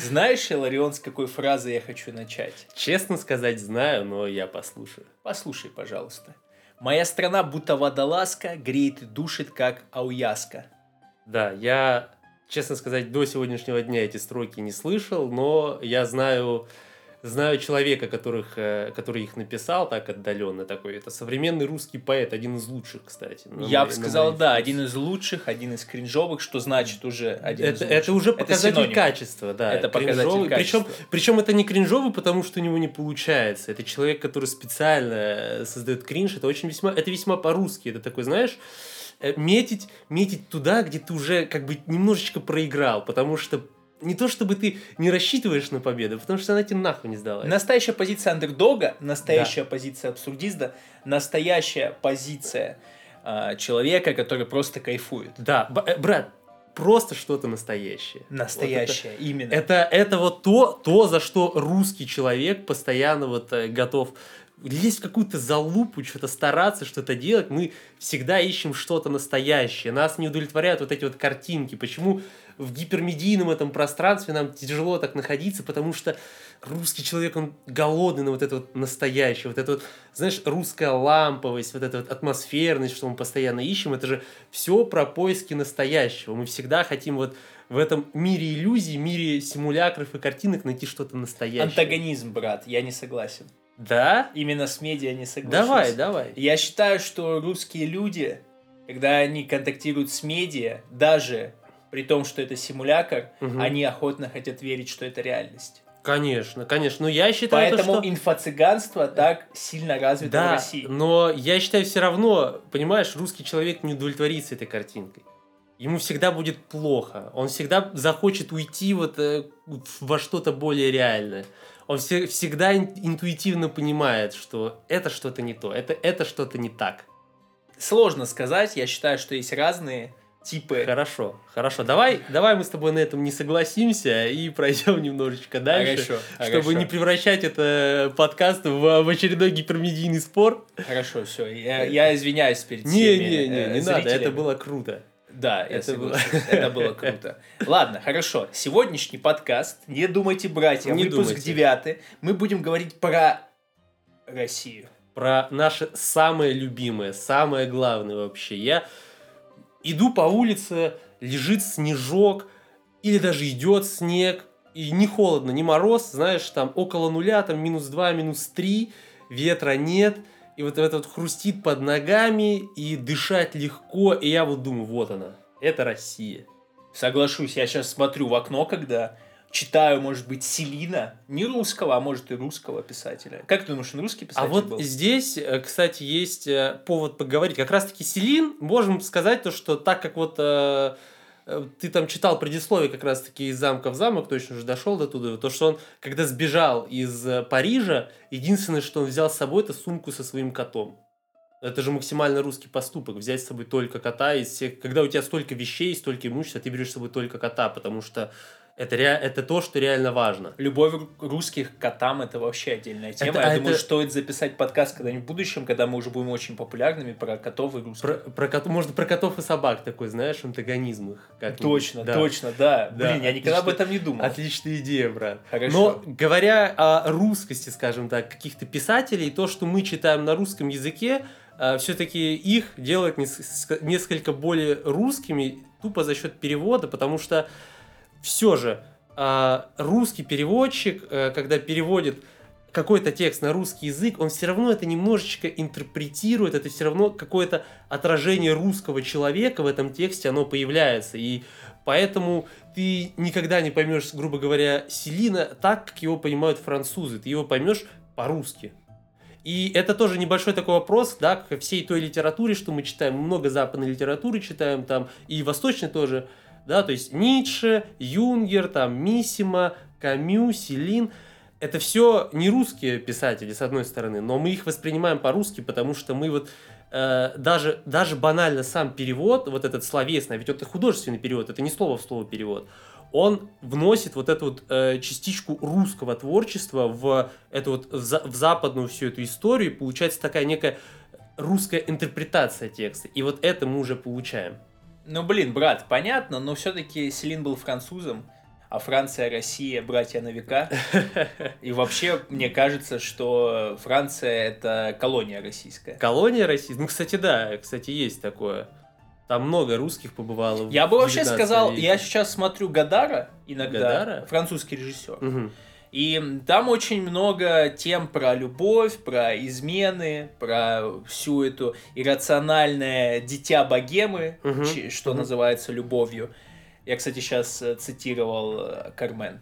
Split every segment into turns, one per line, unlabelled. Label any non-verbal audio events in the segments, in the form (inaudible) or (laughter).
Знаешь, Иларион, с какой фразы я хочу начать?
Честно сказать, знаю, но я послушаю.
Послушай, пожалуйста. Моя страна будто водолазка, греет и душит, как ауяска.
Да, я, честно сказать, до сегодняшнего дня эти строки не слышал, но я знаю знаю человека, которых, э, который их написал так отдаленно такой. Это современный русский поэт, один из лучших, кстати.
Я бы сказал, да, один из лучших, один из кринжовых, что значит уже один
это,
из лучших.
Это уже показатель это качества, да.
Это показатель качества.
Причем, причем это не кринжовый, потому что у него не получается. Это человек, который специально э, создает кринж. Это очень весьма, это весьма по-русски. Это такой, знаешь, э, метить, метить туда, где ты уже как бы немножечко проиграл, потому что не то чтобы ты не рассчитываешь на победу, потому что она тебе нахуй не сдалась.
Настоящая позиция андердога, настоящая да. позиция абсурдиста, настоящая позиция э, человека, который просто кайфует.
Да, э, брат, просто что-то настоящее.
Настоящее,
вот
это, именно.
Это, это вот то, то, за что русский человек постоянно вот э, готов лезть в какую-то залупу, что-то стараться, что-то делать, мы всегда ищем что-то настоящее. Нас не удовлетворяют вот эти вот картинки. Почему в гипермедийном этом пространстве нам тяжело так находиться, потому что русский человек, он голодный на вот это вот настоящее, вот это вот, знаешь, русская ламповость, вот эта вот атмосферность, что мы постоянно ищем, это же все про поиски настоящего. Мы всегда хотим вот в этом мире иллюзий, мире симулякров и картинок найти что-то настоящее.
Антагонизм, брат, я не согласен.
Да?
Именно с медиа не согласен.
Давай, давай.
Я считаю, что русские люди, когда они контактируют с медиа, даже при том, что это симулятор, угу. они охотно хотят верить, что это реальность.
Конечно, конечно. Но я считаю,
Поэтому
то, что...
инфо-цыганство так сильно развито
да,
в России.
но я считаю все равно, понимаешь, русский человек не удовлетворится этой картинкой. Ему всегда будет плохо. Он всегда захочет уйти вот э, во что-то более реальное. Он все, всегда интуитивно понимает, что это что-то не то, это, это что-то не так.
Сложно сказать. Я считаю, что есть разные типы.
Хорошо, хорошо. Давай, давай мы с тобой на этом не согласимся и пройдем немножечко дальше,
хорошо,
чтобы
хорошо.
не превращать это подкаст в, в очередной гипермедийный спор.
Хорошо, все. Я, я извиняюсь перед
не, всеми Не, не, не, не надо, это было круто.
Да, это было, это было круто. Ладно, хорошо. Сегодняшний подкаст «Не думайте, братья», не выпуск девятый. Мы будем говорить про Россию.
Про наше самое любимое, самое главное вообще. Я иду по улице, лежит снежок, или даже идет снег, и не холодно, не мороз, знаешь, там около нуля, там минус 2, минус 3, ветра нет, и вот это вот хрустит под ногами, и дышать легко, и я вот думаю, вот она, это Россия.
Соглашусь, я сейчас смотрю в окно, когда читаю, может быть, Селина, не русского, а может и русского писателя. Как ты думаешь, он русский писатель
А вот
был?
здесь, э, кстати, есть э, повод поговорить. Как раз-таки Селин, можем сказать то, что так как вот э, ты там читал предисловие как раз-таки из замка в замок, точно уже дошел до туда, то, что он, когда сбежал из Парижа, единственное, что он взял с собой, это сумку со своим котом. Это же максимально русский поступок, взять с собой только кота из всех. Когда у тебя столько вещей, столько имущества, ты берешь с собой только кота, потому что это, ре... это то, что реально важно.
Любовь русских к котам – это вообще отдельная тема. Это, Я это... думаю, стоит записать подкаст когда-нибудь в будущем, когда мы уже будем очень популярными про котов и русских.
Про, про кот... Можно про котов и собак такой, знаешь, антагонизм их.
Как точно, да. точно, да. да. Блин, я никогда об этом не думал.
Отличная идея, брат.
Хорошо.
Но говоря о русскости, скажем так, каких-то писателей, то, что мы читаем на русском языке, а, все-таки их делает несколько более русскими тупо за счет перевода, потому что все же а, русский переводчик, э, когда переводит какой-то текст на русский язык, он все равно это немножечко интерпретирует, это все равно какое-то отражение русского человека в этом тексте, оно появляется. И поэтому ты никогда не поймешь, грубо говоря, Селина так, как его понимают французы. Ты его поймешь по-русски. И это тоже небольшой такой вопрос, да, к всей той литературе, что мы читаем. Много западной литературы читаем там, и восточной тоже да, то есть Ницше, Юнгер, там, Миссима, Камю, Селин, это все не русские писатели, с одной стороны, но мы их воспринимаем по-русски, потому что мы вот э, даже, даже банально сам перевод, вот этот словесный, ведь это художественный перевод, это не слово в слово перевод, он вносит вот эту вот э, частичку русского творчества в эту вот в, за, в западную всю эту историю, получается такая некая русская интерпретация текста, и вот это мы уже получаем.
Ну, блин, брат, понятно, но все-таки Селин был французом. а Франция Россия братья на века. (laughs) И вообще, мне кажется, что Франция это колония российская.
Колония российская? Ну, кстати, да, кстати, есть такое. Там много русских побывало.
Я бы вообще сказал, веке. я сейчас смотрю Гадара иногда, Гадара? французский режиссер.
Угу.
И там очень много тем про любовь, про измены, про всю эту иррациональное дитя богемы, угу. что угу. называется любовью. Я, кстати, сейчас э, цитировал э, Кармен.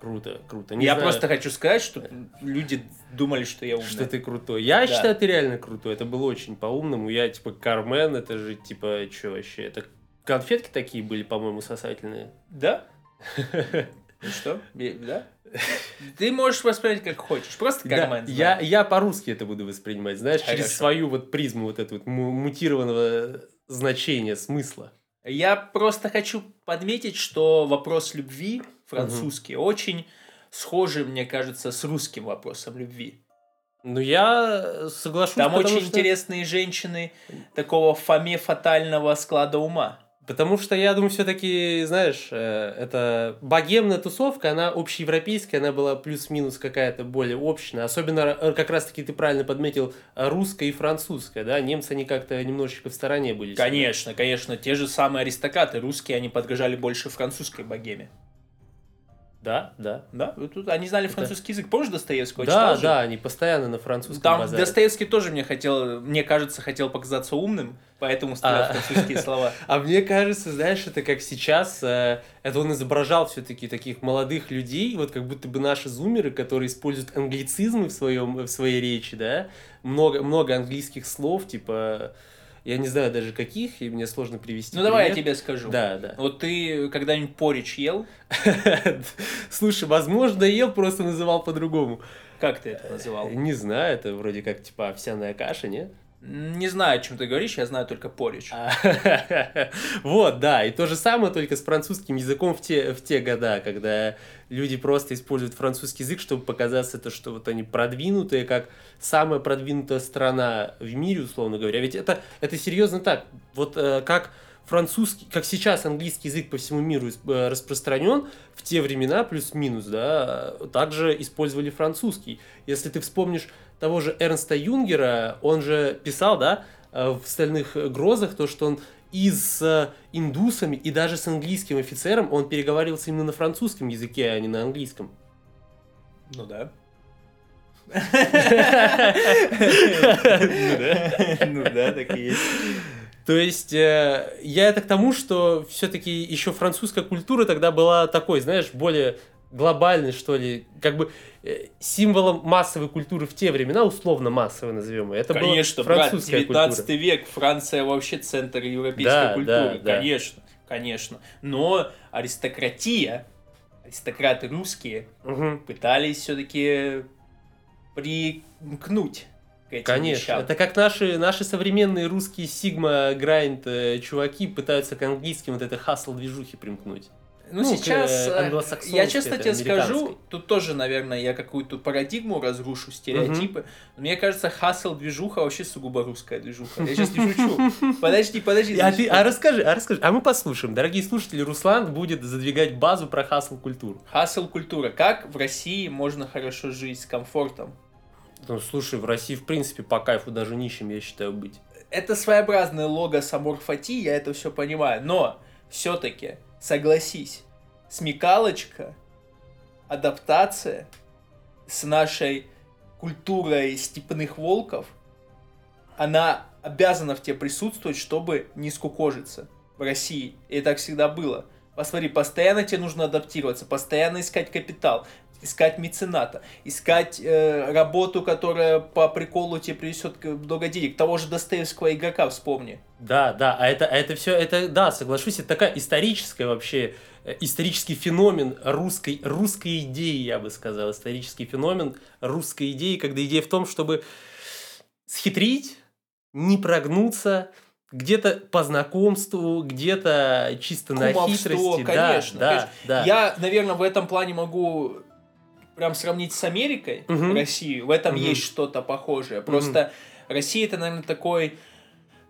Круто, круто.
Не я знаю. просто хочу сказать, что люди думали, что я умный.
Что ты крутой. Я да. считаю, ты реально крутой. Это было очень по-умному. Я, типа, Кармен, это же, типа, что вообще? Это конфетки такие были, по-моему, сосательные.
Да? (laughs) Что? Да? (laughs) Ты можешь воспринять как хочешь. Просто Кармен.
Да, я, я по-русски это буду воспринимать, знаешь, Хорошо. через свою вот призму вот этого вот мутированного значения, смысла.
Я просто хочу подметить, что вопрос любви французский угу. очень схожий, мне кажется, с русским вопросом любви.
Ну, я соглашусь.
Там очень что... интересные женщины такого фаме фатального склада ума.
Потому что я думаю, все-таки, знаешь, э, это богемная тусовка, она общеевропейская, она была плюс-минус какая-то более общная. Особенно, э, как раз-таки ты правильно подметил, русская и французская, да? Немцы, они как-то немножечко в стороне были.
Конечно, конечно. Те же самые аристократы русские, они подражали больше французской богеме.
Да, да.
Да, тут они знали французский язык. Помнишь Достоевского?
Да, да, они постоянно на французском
Там базаре. Достоевский тоже мне хотел, мне кажется, хотел показаться умным, поэтому стал а, французские слова. (laughs)
А мне кажется, знаешь, это как сейчас, э, это он изображал все-таки таких молодых людей, вот как будто бы наши зумеры, которые используют англицизмы в, своем, в своей речи, да, много, много английских слов, типа я не знаю даже каких, и мне сложно привести.
Ну пример. давай я тебе скажу.
Да, да.
Вот ты когда-нибудь порич ел? (laughs)
Слушай, возможно, ел, просто называл по-другому.
Как ты это называл?
Не знаю, это вроде как типа овсяная каша, нет?
Не знаю, о чем ты говоришь, я знаю только порич. А, (laughs)
вот, да, и то же самое, только с французским языком в те, в те года, когда люди просто используют французский язык, чтобы показаться то, что вот они продвинутые, как самая продвинутая страна в мире, условно говоря. Ведь это, это серьезно так. Вот э, как французский, как сейчас английский язык по всему миру э, распространен, в те времена, плюс-минус, да, также использовали французский. Если ты вспомнишь того же Эрнста Юнгера, он же писал, да, э, в «Стальных грозах», то, что он и с индусами, и даже с английским офицером он переговаривался именно на французском языке, а не на английском.
Ну да. (laughs) (laughs)
Ну да, так и есть. То есть э, я это к тому, что все-таки еще французская культура тогда была такой, знаешь, более глобальный, что ли, как бы э, символом массовой культуры в те времена, условно массовой назовем ее. Это
Конечно, была французская брат, 19 культура. век, Франция вообще центр европейской да, культуры, да, конечно, да. конечно. Но аристократия, аристократы русские
угу.
пытались все-таки примкнуть
этим Конечно. Вещам. Это как наши, наши современные русские сигма грайнд э, чуваки пытаются к английским вот это хасл движухи примкнуть.
Ну, ну сейчас, э, я честно тебе скажу, тут тоже, наверное, я какую-то парадигму разрушу, стереотипы. Угу. Но мне кажется, хасл движуха вообще сугубо русская движуха. Я сейчас не (laughs) шучу. Подожди, подожди.
А, ты, а расскажи, а расскажи, а мы послушаем. Дорогие слушатели, Руслан будет задвигать базу про хасл культуру.
Хасл культура. Как в России можно хорошо жить с комфортом?
Ну, слушай, в России, в принципе, по кайфу даже нищим, я считаю, быть.
Это своеобразное логос amor fati, я это все понимаю, но все-таки, согласись, смекалочка, адаптация с нашей культурой степных волков, она обязана в тебе присутствовать, чтобы не скукожиться в России. И так всегда было. Посмотри, постоянно тебе нужно адаптироваться, постоянно искать капитал искать мецената, искать э, работу, которая по приколу тебе принесет много денег. Того же Достоевского игрока вспомни.
Да, да, а это, а это все, это, да, соглашусь, это такая историческая вообще, э, исторический феномен русской, русской идеи, я бы сказал, исторический феномен русской идеи, когда идея в том, чтобы схитрить, не прогнуться, где-то по знакомству, где-то чисто Кумовство, на хитрости.
Конечно, да, конечно. Да, Я, наверное, в этом плане могу прям сравнить с Америкой, угу. Россию, в этом угу. есть что-то похожее. Просто угу. Россия это, наверное, такой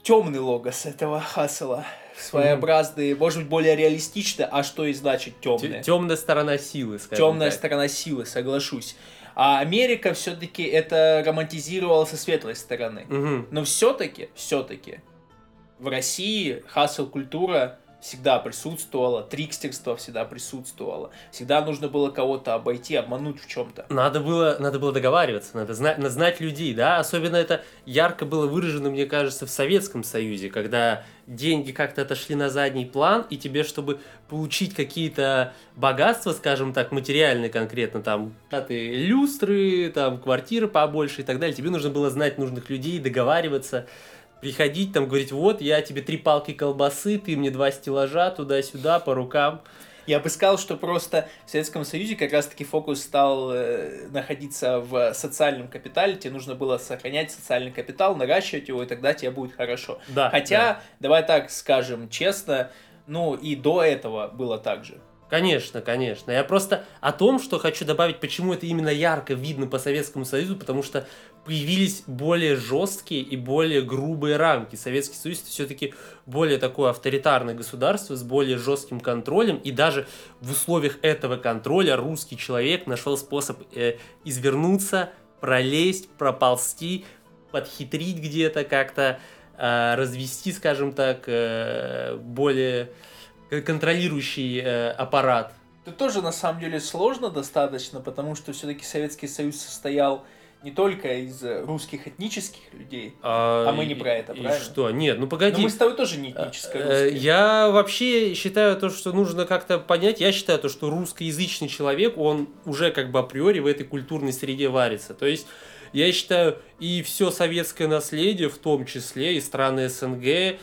темный логос этого хасла. своеобразные, может быть, более реалистично, а что и значит темные.
Темная сторона силы, скажем
Темная
так.
сторона силы, соглашусь. А Америка все-таки это романтизировала со светлой стороны.
Мгм.
Но все-таки, все-таки в России хасл культура всегда присутствовала, трикстерство всегда присутствовало. Всегда нужно было кого-то обойти, обмануть в чем-то.
Надо было, надо было договариваться, надо знать, надо знать людей, да, особенно это ярко было выражено, мне кажется, в Советском Союзе, когда деньги как-то отошли на задний план, и тебе, чтобы получить какие-то богатства, скажем так, материальные конкретно, там, да, ты люстры, там, квартиры побольше и так далее, тебе нужно было знать нужных людей, договариваться, приходить, там, говорить, вот, я тебе три палки колбасы, ты мне два стеллажа, туда-сюда, по рукам.
Я бы сказал, что просто в Советском Союзе как раз-таки фокус стал э, находиться в социальном капитале. Тебе нужно было сохранять социальный капитал, наращивать его, и тогда тебе будет хорошо.
Да,
Хотя, давай так скажем честно, ну и до этого было так же.
Конечно, конечно. Я просто о том, что хочу добавить, почему это именно ярко видно по Советскому Союзу, потому что появились более жесткие и более грубые рамки. Советский Союз все-таки более такое авторитарное государство с более жестким контролем, и даже в условиях этого контроля русский человек нашел способ э, извернуться, пролезть, проползти, подхитрить где-то как-то, э, развести, скажем так, э, более контролирующий э, аппарат.
Это тоже на самом деле сложно достаточно, потому что все-таки Советский Союз состоял не только из э, русских этнических людей.
А,
А мы не про это,
и
правильно?
что? Нет, ну
Но
погоди.
мы с тобой тоже не этническая
Э,
русские.
Я вообще считаю то, что нужно как-то понять. Я считаю то, что русскоязычный человек, он уже как бы априори в этой культурной среде варится. То есть я считаю, и все советское наследие, в том числе и страны СНГ, э,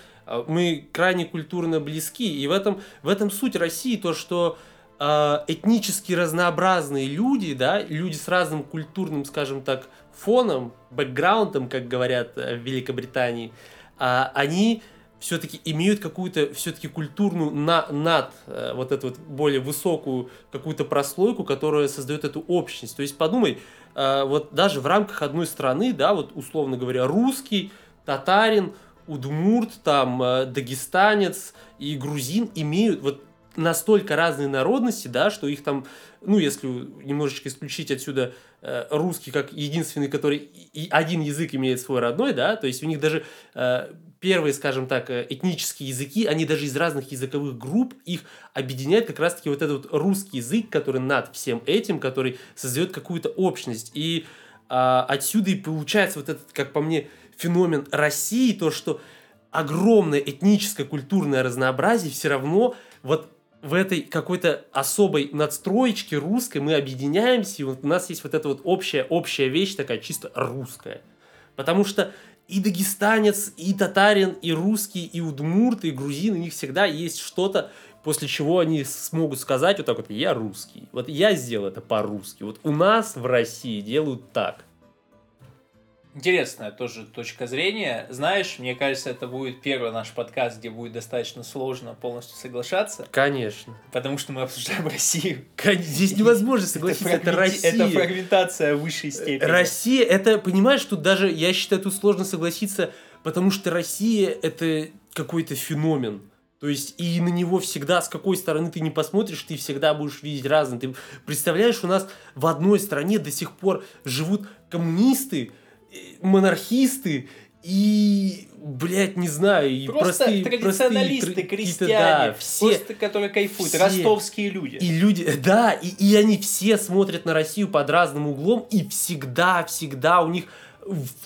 мы крайне культурно близки. И в этом, в этом суть России, то, что этнически разнообразные люди, да, люди с разным культурным, скажем так, фоном, бэкграундом, как говорят э, в Великобритании, а, они все-таки имеют какую-то все-таки культурную на, над э, вот эту вот более высокую какую-то прослойку, которая создает эту общность. То есть подумай, э, вот даже в рамках одной страны, да, вот условно говоря, русский, татарин, удмурт, там, дагестанец и грузин имеют вот настолько разные народности, да, что их там, ну, если немножечко исключить отсюда э, русский как единственный, который и один язык имеет свой родной, да, то есть у них даже э, первые, скажем так, э, этнические языки, они даже из разных языковых групп, их объединяет как раз-таки вот этот вот русский язык, который над всем этим, который создает какую-то общность. И а, отсюда и получается вот этот, как по мне, феномен России, то, что огромное этническое культурное разнообразие все равно вот в этой какой-то особой надстроечке русской мы объединяемся, и вот у нас есть вот эта вот общая, общая вещь такая чисто русская. Потому что и дагестанец, и татарин, и русский, и удмурт, и грузин, у них всегда есть что-то, после чего они смогут сказать вот так вот, я русский. Вот я сделал это по-русски. Вот у нас в России делают так.
Интересная тоже точка зрения. Знаешь, мне кажется, это будет первый наш подкаст, где будет достаточно сложно полностью соглашаться,
Конечно.
потому что мы обсуждаем Россию.
Здесь невозможно согласиться, это,
фрагменти-
Россия.
Это фрагментация высшей степени.
Россия, это, понимаешь, тут даже, я считаю, тут сложно согласиться, потому что Россия это какой-то феномен. То есть, и на него всегда, с какой стороны ты не посмотришь, ты всегда будешь видеть разное. Ты представляешь, у нас в одной стране до сих пор живут коммунисты, монархисты и, блядь, не знаю, и
Просто
простые,
традиционалисты,
простые,
крестьяне,
да, все,
просто которые кайфуют,
все.
ростовские люди.
и люди, да, и, и они все смотрят на Россию под разным углом, и всегда, всегда у них,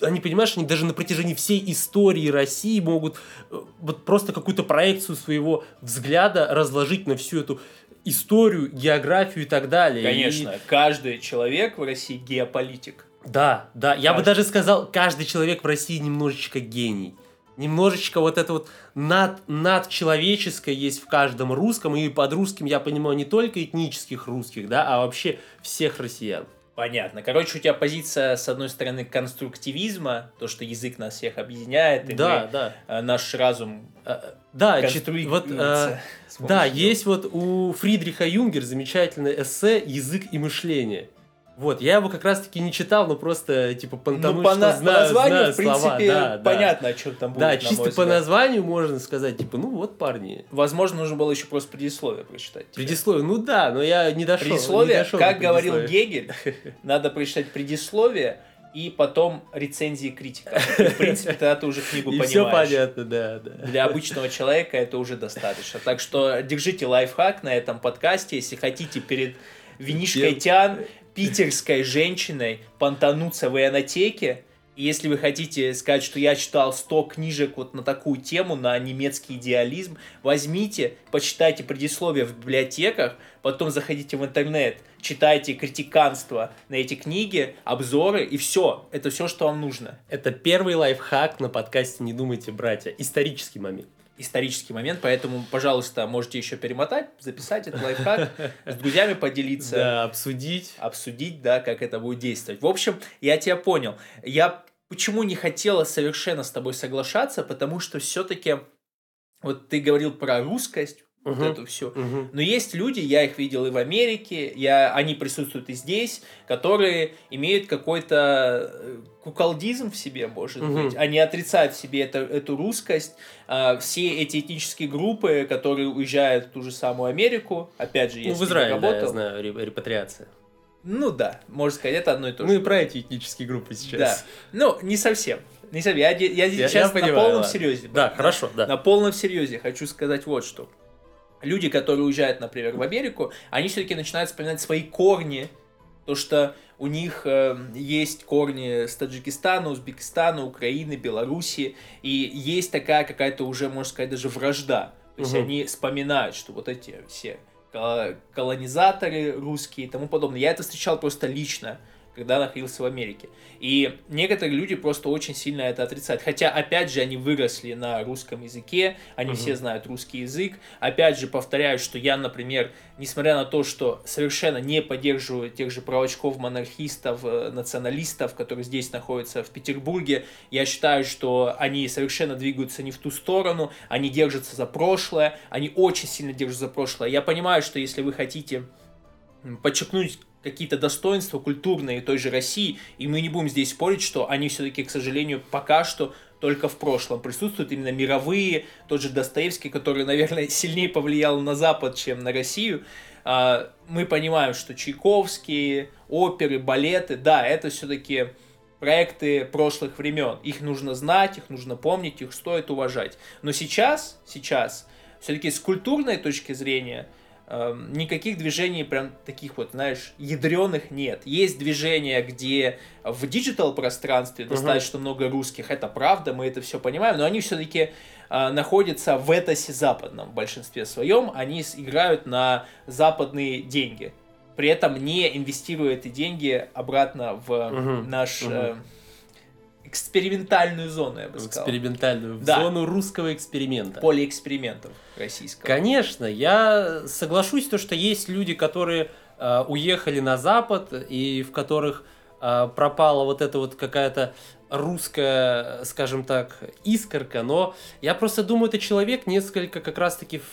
они, понимаешь, они даже на протяжении всей истории России могут э, вот просто какую-то проекцию своего взгляда разложить на всю эту историю, географию и так далее. И-
Конечно, каждый человек в России геополитик.
Да, да, я бы
Каждый.
даже сказал, каждый человек в России немножечко гений. Немножечко вот это вот над, надчеловеческое есть в каждом русском, и под русским я понимаю не только этнических русских, да, а вообще всех россиян.
Понятно. Короче, у тебя позиция, с одной стороны, конструктивизма, то, что язык нас всех объединяет, и
Да,
мы,
да.
э, наш разум
Э, Да,
конструируется.
вот, э, да, есть вот у Фридриха Юнгер замечательное эссе «Язык и мышление». Вот, я его как раз-таки не читал, но просто, типа, потому
ну, по, на- по
знаю,
названию,
знаю
в принципе,
слова. Да, да.
понятно, о чем там будет.
Да, чисто по
взгляд.
названию можно сказать, типа, ну вот, парни.
Возможно, нужно было еще просто предисловие прочитать. тебе.
Предисловие, ну да, но я не дошел.
Предисловие,
не дошел
как говорил. Гегель, надо прочитать предисловие и потом рецензии критика. И, в принципе, тогда ты уже книгу (laughs)
И
понимаешь.
все понятно, да, да.
Для обычного человека это уже достаточно. Так что держите лайфхак на этом подкасте, если хотите перед винишкой тян питерской женщиной понтануться в ионотеке. И если вы хотите сказать, что я читал 100 книжек вот на такую тему, на немецкий идеализм, возьмите, почитайте предисловие в библиотеках, потом заходите в интернет, читайте критиканство на эти книги, обзоры, и все. Это все, что вам нужно.
Это первый лайфхак на подкасте «Не думайте, братья». Исторический момент.
Исторический момент, поэтому, пожалуйста, можете еще перемотать, записать этот лайфхак, (laughs) с друзьями поделиться,
Да, обсудить.
обсудить, да, как это будет действовать. В общем, я тебя понял. Я почему не хотела совершенно с тобой соглашаться, потому что все-таки вот ты говорил про русскость, вот
Мгм.
эту всю.
Мгм.
Но есть люди, я их видел и в Америке, я, они присутствуют и здесь, которые имеют какой-то э, куколдизм в себе, может
Мгм.
быть. Они отрицают в себе это, эту русскость. А, все эти этнические группы, которые уезжают в ту же самую Америку, опять же,
Ну,
если
в Израиле, да, я знаю, ре- репатриация.
Ну да, можно сказать, это одно и то же.
Ну и про эти этнические группы
Да.
сейчас.
Ну, не совсем. Не совсем. Я, я,
Я-
сейчас
я понимаю,
на полном
ладно.
серьезе.
Да, хорошо, да.
На полном серьезе хочу сказать вот что. Люди, которые уезжают, например, в Америку, они все-таки начинают вспоминать свои корни, то что у них э, есть корни с Таджикистана, Узбекистана, Украины, Белоруссии, и есть такая какая-то уже, можно сказать, даже вражда. То есть
Мгм.
они вспоминают, что вот эти все ко- колонизаторы русские и тому подобное. Я это встречал просто лично, когда находился в Америке. И некоторые люди просто очень сильно это отрицают. Хотя, опять же, они выросли на русском языке, они
Мгм.
все знают русский язык. Опять же, повторяю, что я, например, несмотря на то, что совершенно не поддерживаю тех же правочков, монархистов, э, националистов, которые здесь находятся в Петербурге, я считаю, что они совершенно двигаются не в ту сторону, они держатся за прошлое, они очень сильно держатся за прошлое. Я понимаю, что если вы хотите подчеркнуть какие-то достоинства культурные той же России, и мы не будем здесь спорить, что они все-таки, к сожалению, пока что только в прошлом присутствуют именно мировые, тот же Достоевский, который, наверное, (laughs) сильнее повлиял на Запад, чем на Россию. А, Мы понимаем, что Чайковские, оперы, балеты, да, это все-таки проекты прошлых времен. Их нужно знать, их нужно помнить, их стоит уважать. Но сейчас, сейчас, все-таки с культурной точки зрения, никаких движений прям таких вот, знаешь, ядреных нет. Есть движения, где в digital пространстве достаточно много русских, это правда, мы это все понимаем, но они все-таки находятся в этосе западном в большинстве своем, они играют на западные деньги. При этом не инвестируя эти деньги обратно в
Мгм,
наш
мгм.
Экспериментальную зону, я бы сказал.
экспериментальную, в
Да.
зону русского эксперимента.
Поле экспериментов российского.
Конечно, я соглашусь, то, что есть люди, которые э, уехали на Запад и в которых э, пропала вот эта вот какая-то русская, скажем так, искорка, но я просто думаю, это человек несколько как раз-таки в,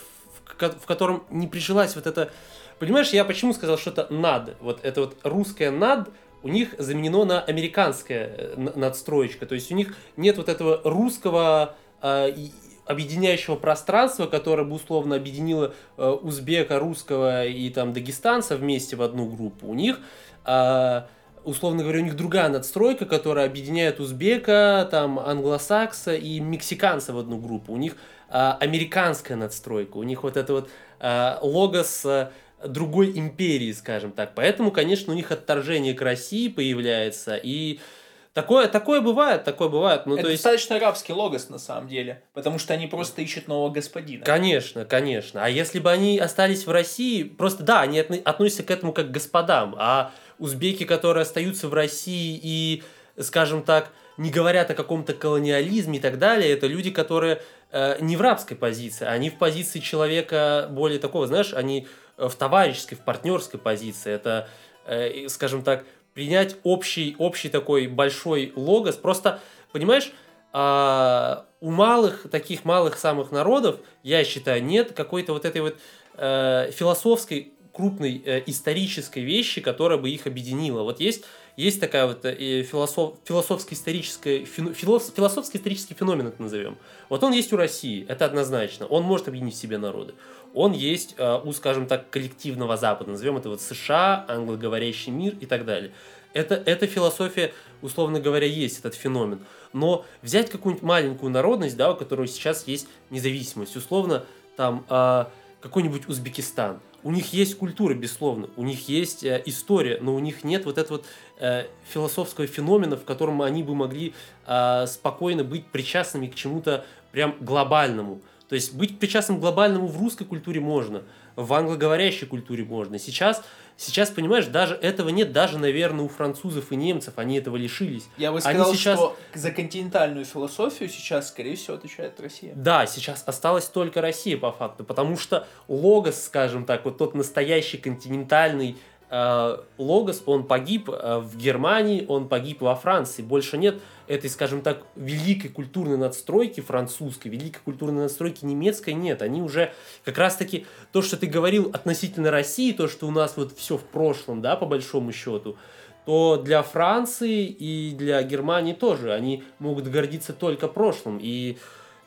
в ко- в котором не прижилась вот это... Понимаешь, я почему сказал, что это над? Вот это вот русское над у них заменено на американское э, надстроечка. То есть у них нет вот этого русского э, объединяющего пространства, которое бы условно объединило э, узбека, русского и там дагестанца вместе в одну группу. У них э, условно говоря, у них другая надстройка, которая объединяет узбека, там, англосакса и мексиканца в одну группу. У них а, американская надстройка, у них вот это вот а, лого с другой империи, скажем так. Поэтому, конечно, у них отторжение к России появляется, и такое, такое бывает, такое бывает. Ну,
это
то есть...
достаточно арабский логос на самом деле, потому что они просто ищут нового господина.
Конечно, конечно. А если бы они остались в России, просто да, они отно- относятся к этому как к господам, а узбеки, которые остаются в России и, скажем так, не говорят о каком-то колониализме и так далее, это люди, которые э, не в рабской позиции, они в позиции человека более такого, знаешь, они в товарищеской, в партнерской позиции. Это, э, скажем так, принять общий, общий такой большой логос. Просто, понимаешь, а, у малых, таких малых самых народов, я считаю, нет какой-то вот этой вот э, философской крупной э, исторической вещи, которая бы их объединила. Вот есть, есть такая вот э, философ, философско-историческая, филос, философско-исторический феномен это назовем. Вот он есть у России, это однозначно. Он может объединить в себе народы. Он есть э, у, скажем так, коллективного Запада, назовем это вот США, англоговорящий мир и так далее. Это, эта философия, условно говоря, есть этот феномен. Но взять какую-нибудь маленькую народность, да, у которой сейчас есть независимость, условно, там, э, какой-нибудь Узбекистан. У них есть культура, безусловно, у них есть э, история, но у них нет вот этого вот э, философского феномена, в котором они бы могли э, спокойно быть причастными к чему-то прям глобальному. То есть быть причастным глобальному в русской культуре можно, в англоговорящей культуре можно. Сейчас Сейчас, понимаешь, даже этого нет, даже, наверное, у французов и немцев, они этого лишились.
Я бы сказал, они сейчас... что за континентальную философию сейчас, скорее всего, отвечает Россия.
Да, сейчас осталась только Россия, по факту, потому что логос, скажем так, вот тот настоящий континентальный логос, он погиб э, в Германии, он погиб во Франции. Больше нет этой, скажем так, великой культурной надстройки французской, великой культурной надстройки немецкой нет. Они уже как раз-таки то, что ты говорил относительно России, то, что у нас вот все в прошлом, да, по большому счету, то для Франции и для Германии тоже они могут гордиться только прошлым. И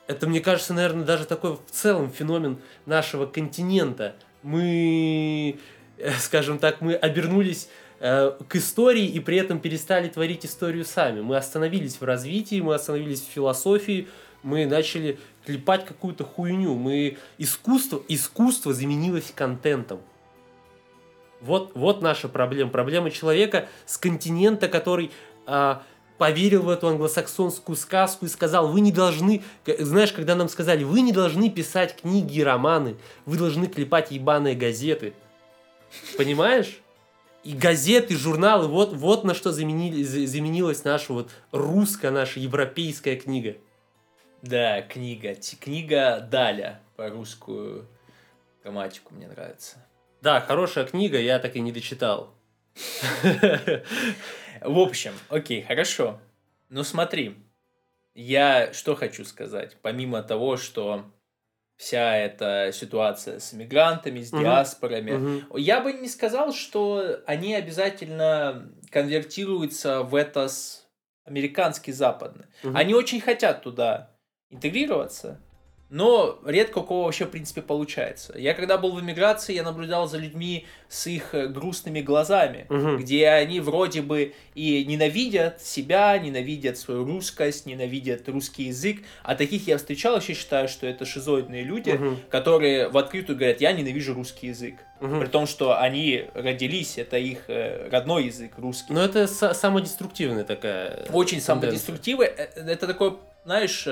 это, мне кажется, наверное, даже такой в целом феномен нашего континента. Мы, э, (laughs) скажем так, мы обернулись Э, к истории и при этом перестали творить историю сами. Мы остановились в развитии, мы остановились в философии, мы начали клепать какую-то хуйню. Мы искусство, искусство заменилось контентом. Вот, вот наша проблема. Проблема человека с континента, который а, поверил в эту англосаксонскую сказку и сказал, вы не должны, знаешь, когда нам сказали, вы не должны писать книги и романы, вы должны клепать ебаные газеты. Понимаешь? и газеты, журналы, вот, вот на что заменили, заменилась наша вот русская, наша европейская книга.
Да, книга. Книга Даля по русскую грамматику мне нравится.
Да, хорошая книга, я так и не дочитал.
В общем, окей, хорошо. Ну смотри, я что хочу сказать, помимо того, что вся эта ситуация с мигрантами, с диаспорами. Угу. Я бы не сказал, что они обязательно конвертируются в это с американский западный. Угу. Они очень хотят туда интегрироваться, но редко у кого вообще, в принципе, получается. Я когда был в эмиграции, я наблюдал за людьми с их э, грустными глазами, угу. где они вроде бы и ненавидят себя, ненавидят свою русскость, ненавидят русский язык. А таких я встречал, вообще считаю, что это шизоидные люди, угу. которые в открытую говорят, я ненавижу русский язык. Угу. При том, что они родились, это их э, родной язык русский.
Но это самодеструктивная такая.
Очень самодеструктивный. Э, это такой, знаешь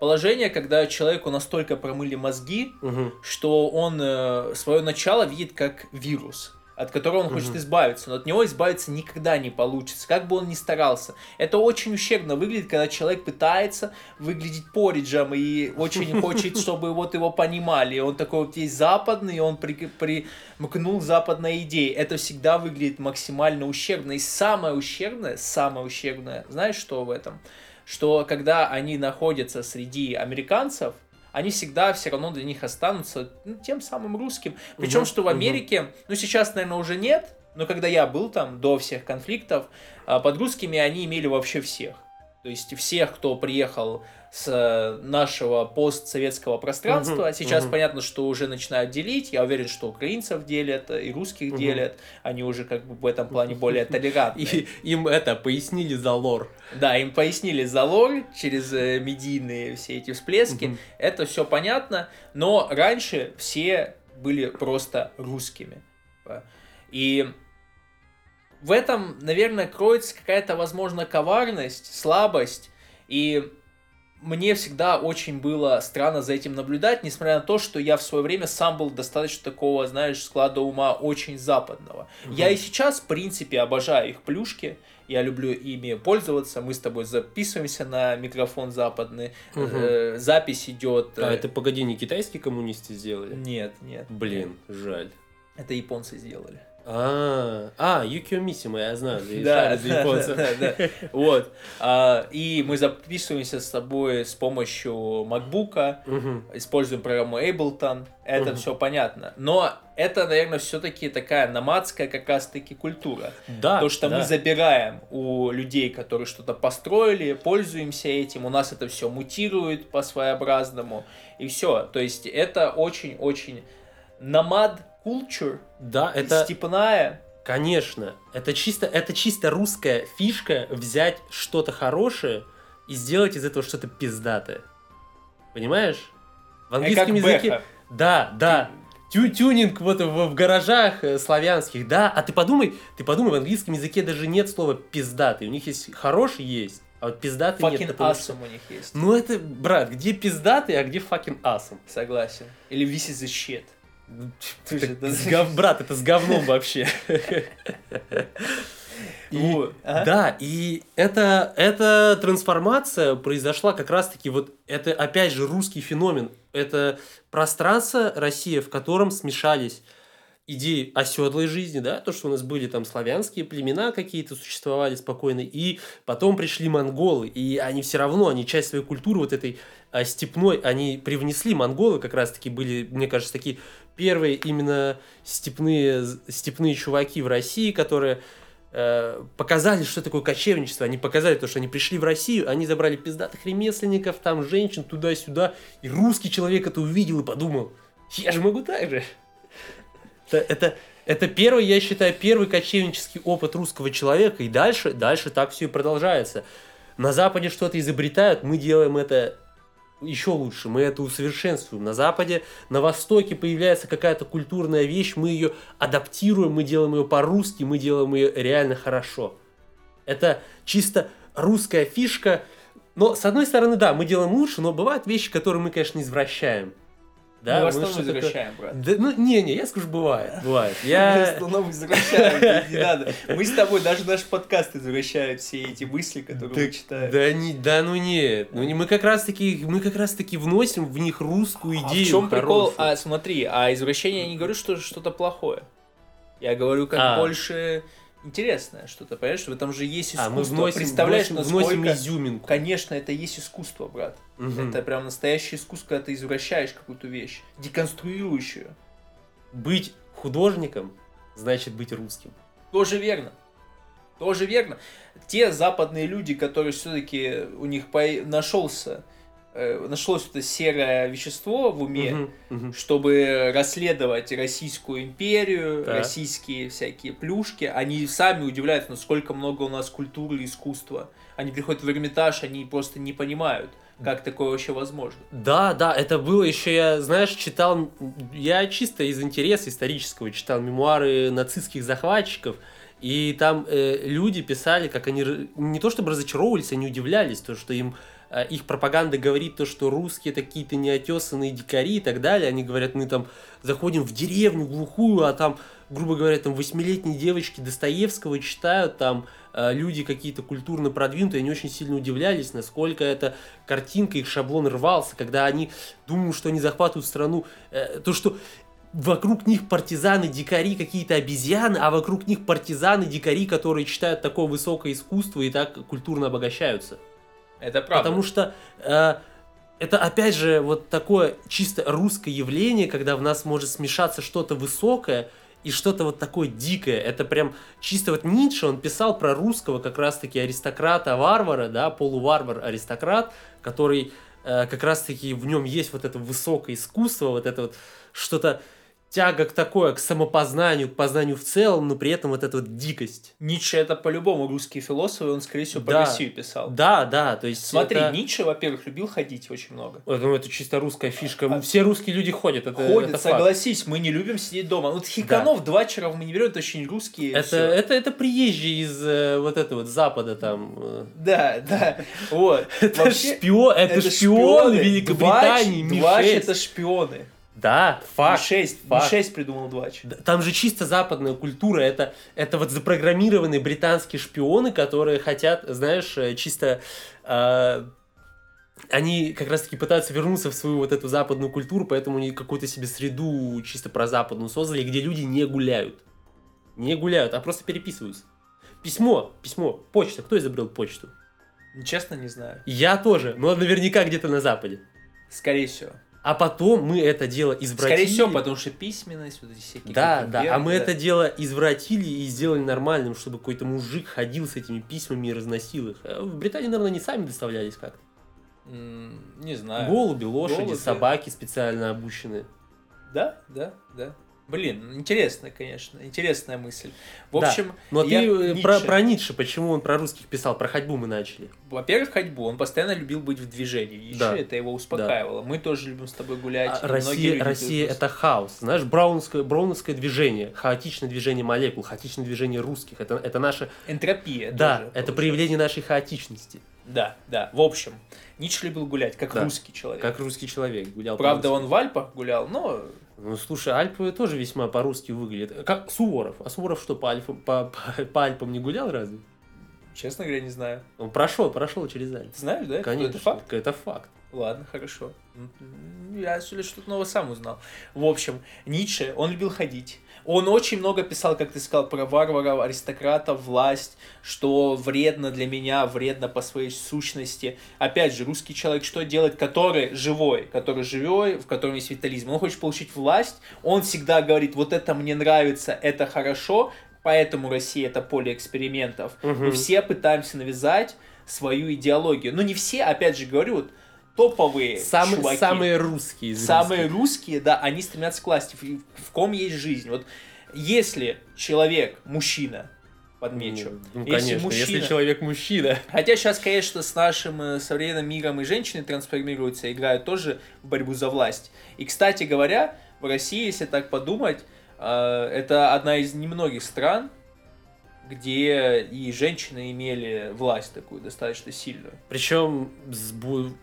положение, когда человеку настолько промыли мозги, угу. что он э, свое начало видит как вирус от которого он хочет избавиться, но от него избавиться никогда не получится, как бы он ни старался. Это очень ущербно выглядит, когда человек пытается выглядеть пориджем и (laughs) очень хочет, чтобы вот его понимали. Он такой вот есть западный, он при, примкнул западной идее. Это всегда выглядит максимально ущербно. И самое ущербное, самое ущербное, знаешь, что в этом? Что когда они находятся среди американцев, они всегда все равно для них останутся ну, тем самым русским. Причем, угу, что в Америке, угу. ну сейчас, наверное, уже нет, но когда я был там, до всех конфликтов, а, под русскими они имели вообще всех. То есть всех, кто приехал с э, нашего постсоветского пространства. Угу, Сейчас угу. понятно, что уже начинают делить. Я уверен, что украинцев делят и русских угу. делят. Они уже как бы в этом плане более (laughs) толерантны. И
им это пояснили за лор.
Да, им пояснили за лор через э, медийные все эти всплески. Угу. Это все понятно. Но раньше все были просто русскими. И в этом, наверное, кроется какая-то, возможно, коварность, слабость. И мне всегда очень было странно за этим наблюдать, несмотря на то, что я в свое время сам был достаточно такого, знаешь, склада ума очень западного. Угу. Я и сейчас, в принципе, обожаю их плюшки. Я люблю ими пользоваться. Мы с тобой записываемся на микрофон западный. Угу. Э, запись идет.
А это погоди, не китайские коммунисты сделали?
Нет, нет.
Блин, жаль.
Это японцы сделали.
А, а, Юкио Мисима, я знаю,
Да, да, да. Вот. А, И мы записываемся с тобой с помощью MacBook,
Мгм.
используем программу Ableton, это все понятно. Но это, наверное, все-таки такая номадская как раз-таки культура.
Да,
То, что
да.
мы забираем у людей, которые что-то построили, пользуемся этим, у нас это все мутирует по своеобразному, и все. То есть это очень-очень номад culture,
Да, это,
степная.
конечно, это чисто, это чисто русская фишка взять что-то хорошее и сделать из этого что-то пиздатое. Понимаешь? В
э,
английском
как
языке...
Бэха.
Да, да. Тю тюнинг вот в, в гаражах э, славянских, да. А ты подумай, ты подумай, в английском языке даже нет слова пиздатый. У них есть хороший есть, а вот пиздатый нет.
Fucking
потому что-
awesome у них есть.
Ну это, брат, где пиздатый, а где fucking awesome?
Согласен. Или this is the shit. Слушай,
Это
да-
с гов- Брат, это с говном вообще. И-
Вот. Ага.
Да, и это, эта трансформация произошла как раз-таки вот, это опять же русский феномен. Это пространство Россия, в котором смешались идеи оседлой жизни, да, то, что у нас были там славянские племена какие-то существовали спокойно, и потом пришли монголы, и они все равно, они часть своей культуры вот этой а, степной, они привнесли, монголы как раз-таки были, мне кажется, такие первые именно степные, степные чуваки в России, которые э, показали, что такое кочевничество. Они показали то, что они пришли в Россию, они забрали пиздатых ремесленников, там женщин туда-сюда. И русский человек это увидел и подумал, я же могу так же. Это, это, это первый, я считаю, первый кочевнический опыт русского человека. И дальше, дальше так все и продолжается. На Западе что-то изобретают, мы делаем это еще лучше, мы это усовершенствуем. На Западе, на Востоке появляется какая-то культурная вещь, мы ее адаптируем, мы делаем ее по-русски, мы делаем ее реально хорошо. Это чисто русская фишка. Но, с одной стороны, да, мы делаем лучше, но бывают вещи, которые мы, конечно, извращаем. Да,
Мы в
мы
основном
что-то-
извращаем, брат.
Да, ну, не-не, я скажу, бывает, бывает.
Мы в
Я... (laughs)
основном извращаем, не- надо. Мы с тобой, даже наш подкаст извращает все эти мысли, которые мы читаем.
Да, не, да ну нет, ну не, мы как раз таки, мы как раз таки вносим в них русскую
А
идею
в чем прикол? А смотри, а извращение я не говорю, что что-то плохое. Я говорю, как
А.
интересное что-то, понимаешь? В этом же есть искусство.
А, мы вносим,
Представляешь,
вносим, вносим
насколько...
изюминку.
Конечно, это есть искусство, брат.
Мгм.
Это прям настоящее искусство, когда ты извращаешь какую-то вещь, деконструирующую.
Быть художником значит быть русским.
Тоже верно. Тоже верно. Те западные люди, которые все-таки у них по- нашелся, нашлось это серое вещество в уме,
Мгм, мгм.
чтобы расследовать Российскую империю,
Так.
российские всякие плюшки, они сами удивляются, насколько много у нас культуры и искусства. Они приходят в Эрмитаж, они просто не понимают, как такое вообще возможно.
Да, да, это было еще, я, знаешь, читал, я чисто из интереса исторического читал мемуары нацистских захватчиков, и там э, люди писали, как они не то чтобы разочаровывались, они удивлялись, то, что им э, их пропаганда говорит то, что русские это какие-то неотесанные дикари и так далее. Они говорят, мы там заходим в деревню глухую, а там, грубо говоря, там восьмилетние девочки Достоевского читают, там э, люди какие-то культурно продвинутые, они очень сильно удивлялись, насколько эта картинка, их шаблон рвался, когда они думают, что они захватывают страну. Э, то, что вокруг них партизаны, дикари, какие-то обезьяны, а вокруг них партизаны, дикари, которые читают такое высокое искусство и так культурно обогащаются.
Это правда.
Потому что э, это опять же вот такое чисто русское явление, когда в нас может смешаться что-то высокое и что-то вот такое дикое. Это прям чисто вот Ницше, он писал про русского как раз-таки аристократа-варвара, да, полуварвар-аристократ, который э, как раз-таки в нем есть вот это высокое искусство, вот это вот что-то тяга к такое, к самопознанию, к познанию в целом, но при этом вот эта вот дикость.
Ницше это по-любому русский философ, и он, скорее всего, про
Да.
Россию писал.
Да, да, то есть
Смотри,
это-
Ницше, во-первых, любил ходить очень много.
Ой, ну это чисто русская фишка.
А-
Все русские люди ходят. Это,
Ходит,
это факт.
согласись, мы не любим сидеть дома. Вот хиканов, двачеров мы не берем, это очень русские.
Это, это, это приезжие из э, вот этого вот запада там. э.
Да, да, вот. (laughs)
Это
Вообще,
шпион, это, шпионы Великобритании, Ми-6.
это шпионы.
Да, факт.
Ми-6,
факт.
Ми-6 придумал Двач.
Там же чисто западная культура, это, это вот запрограммированные британские шпионы, которые хотят, знаешь, э, чисто... э, они как раз-таки пытаются вернуться в свою вот эту западную культуру, поэтому они какую-то себе среду чисто про западную создали, где люди не гуляют. Не гуляют, а просто переписываются. Письмо, письмо, почта. Кто изобрел почту?
Честно, не знаю.
Я тоже, но наверняка где-то на Западе.
Скорее всего.
А потом мы это дело извратили.
Скорее всего, потому что письменность, вот эти всякие...
Да, да, а мы
Гутенберг,
это дело извратили и сделали нормальным, чтобы какой-то мужик ходил с этими письмами и разносил их. А в Британии, наверное, не сами доставлялись как-то.
Не знаю.
Голуби, лошади,
Голуби.
собаки специально обученные.
Да, да, да. Блин, интересно, конечно, интересная мысль. В
Да,
общем,
Но
я
ты э, про,
Ницше.
про Ницше, почему он про русских писал, про ходьбу мы начали.
во-первых, ходьбу. Он постоянно любил быть в движении. Еще
Да.
это его успокаивало. Мы тоже любим с тобой гулять.
А Россия, Россия это хаос. Знаешь, брауновское, брауновское движение, хаотичное движение молекул, хаотичное движение русских. Это, это наше...
Энтропия
да,
тоже
это
получается.
проявление нашей хаотичности.
Да, да. В общем, Ницше любил гулять, как
Да.
русский человек.
Как русский человек гулял.
Правда, он в Альпах гулял, но
Ну, слушай, Альпы тоже весьма по-русски выглядят. Как Суворов. А Суворов что, по, Альфам- по, по, по Альпам не гулял разве?
честно говоря, не знаю.
Он прошел, прошел через Альпы.
Ты знаешь, да?
Конечно,
Это факт?
Это факт.
Ладно, хорошо. Я ли что-то новое сам узнал. В общем, Ницше, он любил ходить. Он очень много писал, как ты сказал, про варваров, аристократов, власть, что вредно для меня, вредно по своей сущности. Опять же, русский человек что делает, который живой, который живой, в котором есть витализм. Он хочет получить власть, он всегда говорит, вот это мне нравится, это хорошо, поэтому Россия это поле экспериментов. Мы
Мгм.
все пытаемся навязать свою идеологию. Ну, не все, опять же говорю, вот топовые
Самые,
чуваки.
самые русские из
Самые
русских.
русские, да, они стремятся к власти, в, в ком есть жизнь. Вот если человек, мужчина, подмечу,
Ну,
если
конечно,
мужчина,
если человек мужчина.
хотя сейчас, конечно, с нашим э, современным миром и женщины трансформируются, играют тоже в борьбу за власть. И, кстати говоря, в России, если так подумать, э, это одна из немногих стран, где и женщины имели власть такую достаточно сильную.
Причем,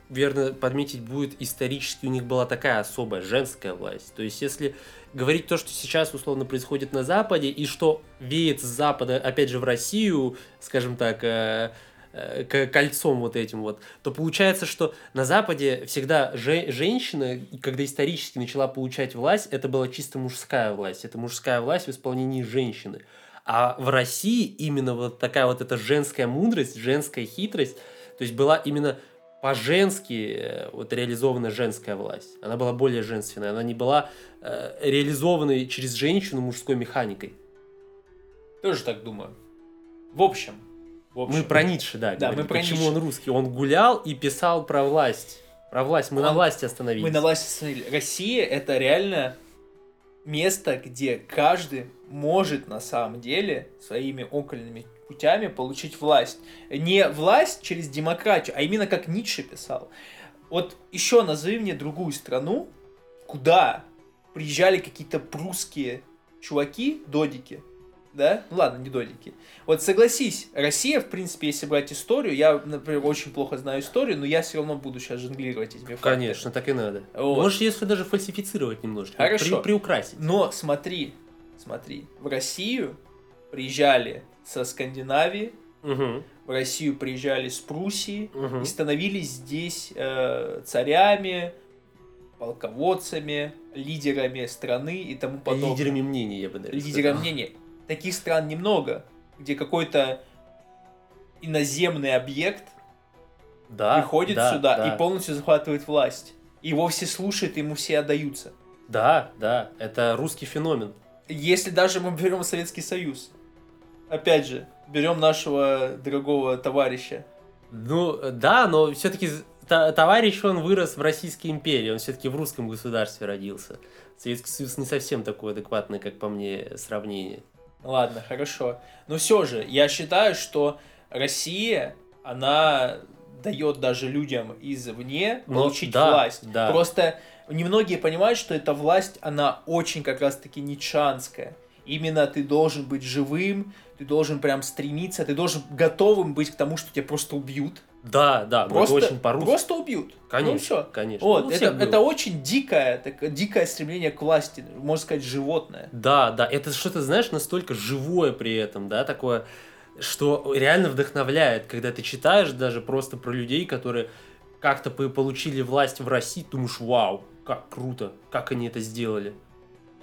верно подметить будет, исторически у них была такая особая женская власть. То есть, если говорить то, что сейчас условно происходит на Западе, и что веет с Запада, опять же, в Россию, скажем так, э, э, кольцом вот этим вот, то получается, что на Западе всегда же- женщина, когда исторически начала получать власть, это была чисто мужская власть. Это мужская власть в исполнении женщины. А в России именно вот такая вот эта женская мудрость, женская хитрость, то есть была именно по-женски э, вот реализована женская власть. Она была более женственная, она не была э, реализованной через женщину мужской механикой.
Тоже так думаю. В общем, в общем
Мы про Ницше, да,
Да,
говорим.
мы про
Почему
Ницше.
он русский? Он гулял и писал про власть. Про власть. Мы на
Он-
власти остановились.
Мы на власти остановили. Россия это реально место, где каждый может на самом деле своими окольными путями получить власть. Не власть через демократию, а именно как Ницше писал. Вот еще назови мне другую страну, куда приезжали какие-то прусские чуваки, додики, да? Ну ладно, не додики. Вот согласись, Россия, в принципе, если брать историю, я, например, очень плохо знаю историю, но я все равно буду сейчас жонглировать этими фактами.
Конечно, так и надо.
Вот.
Можешь, если даже фальсифицировать немножко.
Хорошо.
при- приукрасить.
Но смотри, смотри, в Россию приезжали со Скандинавии,
Мгм,
в Россию приезжали с Пруссии
мгм.
и становились здесь э, царями, полководцами, лидерами страны и тому подобное.
Лидерами мнений, я бы даже
Лидером
сказал.
Таких стран немного, где какой-то иноземный объект
да,
приходит
да,
сюда
да.
и полностью захватывает власть. Его все слушают, ему все отдаются.
Да, да, это русский феномен.
Если даже мы берем Советский Союз, опять же, берем нашего дорогого товарища,
Ну, да, но все-таки товарищ, он вырос в Российской империи, он все-таки в русском государстве родился. Советский Союз не совсем такое адекватное, как по мне, сравнение.
Ладно, хорошо, но все же, я считаю, что Россия, она дает даже людям извне
Ну,
получить
да,
власть.
да.
Просто немногие понимают, что эта власть, она очень как раз-таки нитшанская. Именно ты должен быть живым, ты должен прям стремиться, ты должен готовым быть к тому, что тебя просто убьют.
Да, да,
Просто,
очень по-русски.
просто убьют.
Конечно,
Ну все.
конечно.
Вот,
Ну,
это, это очень дикое, так, дикое стремление к власти, можно сказать, животное.
Да, да, это что-то, знаешь, настолько живое при этом, да, такое, что реально вдохновляет, когда ты читаешь даже просто про людей, которые как-то по- получили власть в России, думаешь, вау, как круто, как они это сделали.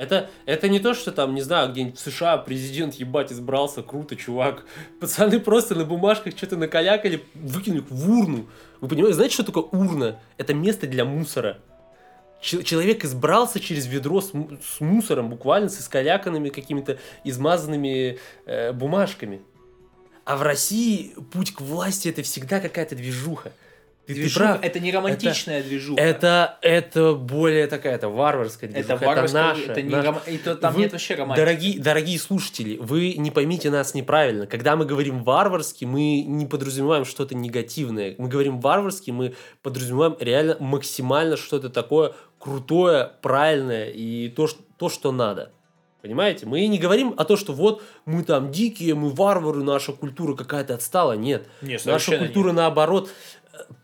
Это, это не то, что там, не знаю, где-нибудь в США президент ебать избрался, круто, чувак. Пацаны просто на бумажках что-то накалякали, выкинули в урну. Вы понимаете, знаете, что такое урна? Это место для мусора. Человек избрался через ведро с, с мусором, буквально с искаляканными какими-то измазанными э, бумажками. А в России путь к власти это всегда какая-то движуха. Ты, ты
Движуха-
прав.
Это не романтичная движуха.
Это, это более такая, это варварская движуха.
это варварская,
наша,
это не
наша.
рома- это там
Вы-
нет вообще романтики.
Дорогие, дорогие слушатели, вы не поймите нас неправильно. Когда мы говорим варварски, мы не подразумеваем что-то негативное. Мы говорим варварски, мы подразумеваем реально максимально что-то такое крутое, правильное и то, что, то, что надо. Понимаете? Мы не говорим о том, что вот мы там дикие, мы варвары, наша культура какая-то отстала. Нет.
Не,
Наша культура,
нет.
наоборот,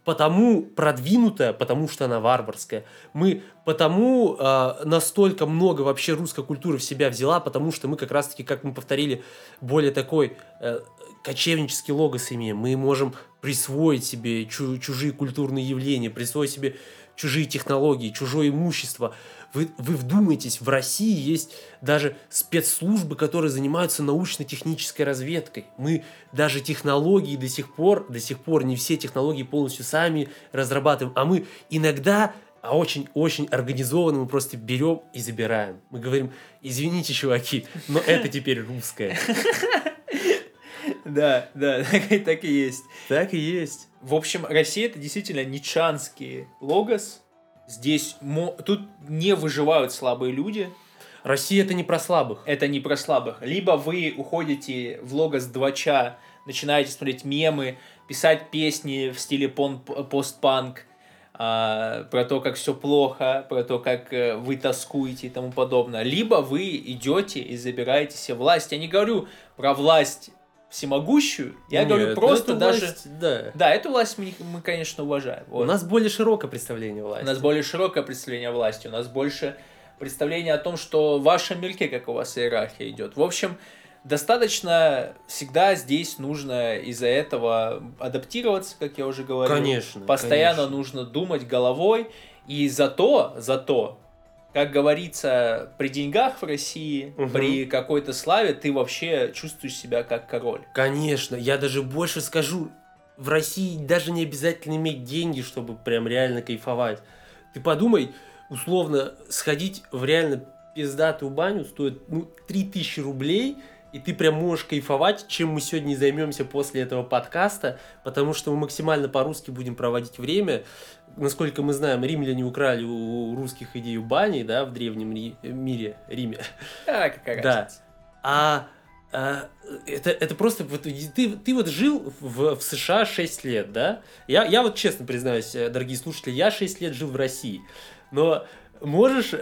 потому продвинутая, потому что она варварская. Мы потому э, настолько много вообще русской культуры в себя взяла, потому что мы как раз-таки, как мы повторили, более такой э, кочевнический логос имеем. Мы можем присвоить себе чу- чужие культурные явления, присвоить себе чужие технологии, чужое имущество. Вы, вы вдумайтесь, в России есть даже спецслужбы, которые занимаются научно-технической разведкой. Мы даже технологии до сих пор, до сих пор не все технологии полностью сами разрабатываем, а мы иногда а очень-очень организованно мы просто берем и забираем. Мы говорим, извините, чуваки, но это теперь русское. (laughs)
Да, да, (laughs) так и есть.
Так и есть.
В общем, Россия это действительно ничанский логос. Здесь тут не выживают слабые люди.
Россия это не про слабых.
Это не про слабых. Либо вы уходите в логос 2 начинаете смотреть мемы, писать песни в стиле пон- постпанк, а, про то, как все плохо, про то, как э, вы тоскуете и тому подобное. Либо вы идете и забираете себе власть. Я не говорю про власть всемогущую, я говорю
Нет,
просто даже...
власть, да.
Да, эту власть мы, мы, конечно, уважаем.
У
Вот.
нас более широкое представление
У
власти.
нас более широкое представление власти, у нас больше представление о том, что в вашем мирке, как у вас иерархия идет. В общем, достаточно всегда здесь нужно из-за этого адаптироваться, как я уже говорил.
Конечно.
Постоянно
конечно.
нужно думать головой, и зато, зато, как говорится, при деньгах в России,
Мгм.
при какой-то славе, ты вообще чувствуешь себя как король.
Конечно, я даже больше скажу, в России даже не обязательно иметь деньги, чтобы прям реально кайфовать. Ты подумай, условно, сходить в реально пиздатую баню стоит ну, 3000 рублей, и ты прям можешь кайфовать, чем мы сегодня займемся после этого подкаста, потому что мы максимально по-русски будем проводить время. Насколько мы знаем, римляне украли у русских идею бани, да, в древнем Ри- мире, Риме.
А, какая
Да.
разница.
А, а, это, это просто... Вот, ты, ты вот жил в, в США 6 лет, да? Я, я вот честно признаюсь, э, дорогие слушатели, я 6 лет жил в России. Но можешь...